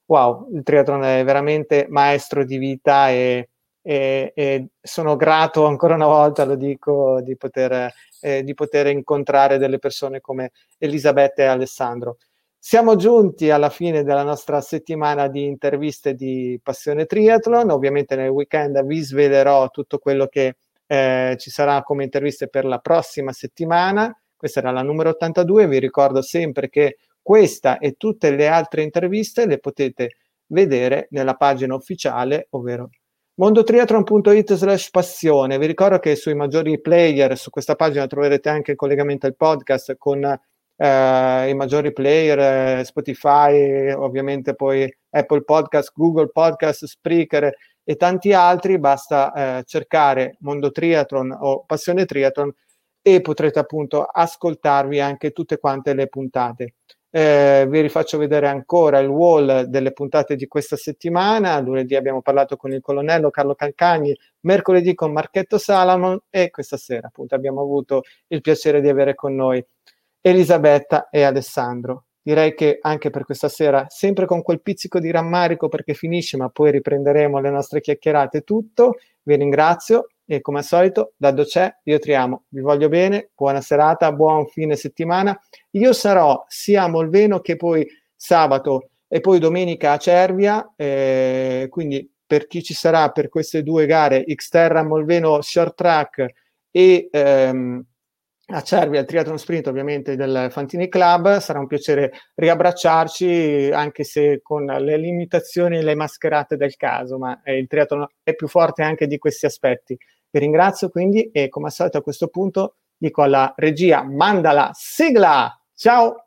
wow, il triathlon è veramente maestro di vita e, e, e sono grato ancora una volta, lo dico, di poter, eh, di poter incontrare delle persone come Elisabetta e Alessandro. Siamo giunti alla fine della nostra settimana di interviste di Passione Triathlon. Ovviamente nel weekend vi svelerò tutto quello che eh, ci sarà come interviste per la prossima settimana. Questa era la numero 82. Vi ricordo sempre che questa e tutte le altre interviste le potete vedere nella pagina ufficiale, ovvero mondotriathlon.it slash passione. Vi ricordo che sui maggiori player su questa pagina troverete anche il collegamento al podcast con eh, i maggiori player, eh, Spotify, ovviamente poi Apple Podcast, Google Podcast, Spreaker e tanti altri, basta eh, cercare Mondo Triathlon o Passione Triathlon e potrete appunto ascoltarvi anche tutte quante le puntate. Eh, vi rifaccio vedere ancora il wall delle puntate di questa settimana. Lunedì abbiamo parlato con il colonnello Carlo Calcagni, mercoledì con Marchetto Salamon e questa sera appunto abbiamo avuto il piacere di avere con noi Elisabetta e Alessandro direi che anche per questa sera, sempre con quel pizzico di rammarico perché finisce, ma poi riprenderemo le nostre chiacchierate tutto. Vi ringrazio e come al solito, da c'è, io ti amo, vi voglio bene, buona serata, buon fine settimana. Io sarò sia a Molveno che poi sabato e poi domenica a Cervia, eh, quindi per chi ci sarà per queste due gare, Xterra Molveno Short Track e ehm, a Cervi al Triathlon Sprint ovviamente del Fantini Club, sarà un piacere riabbracciarci anche se con le limitazioni e le mascherate del caso, ma eh, il triathlon è più forte anche di questi aspetti. Vi ringrazio quindi e come al solito a questo punto dico alla regia manda la sigla, ciao!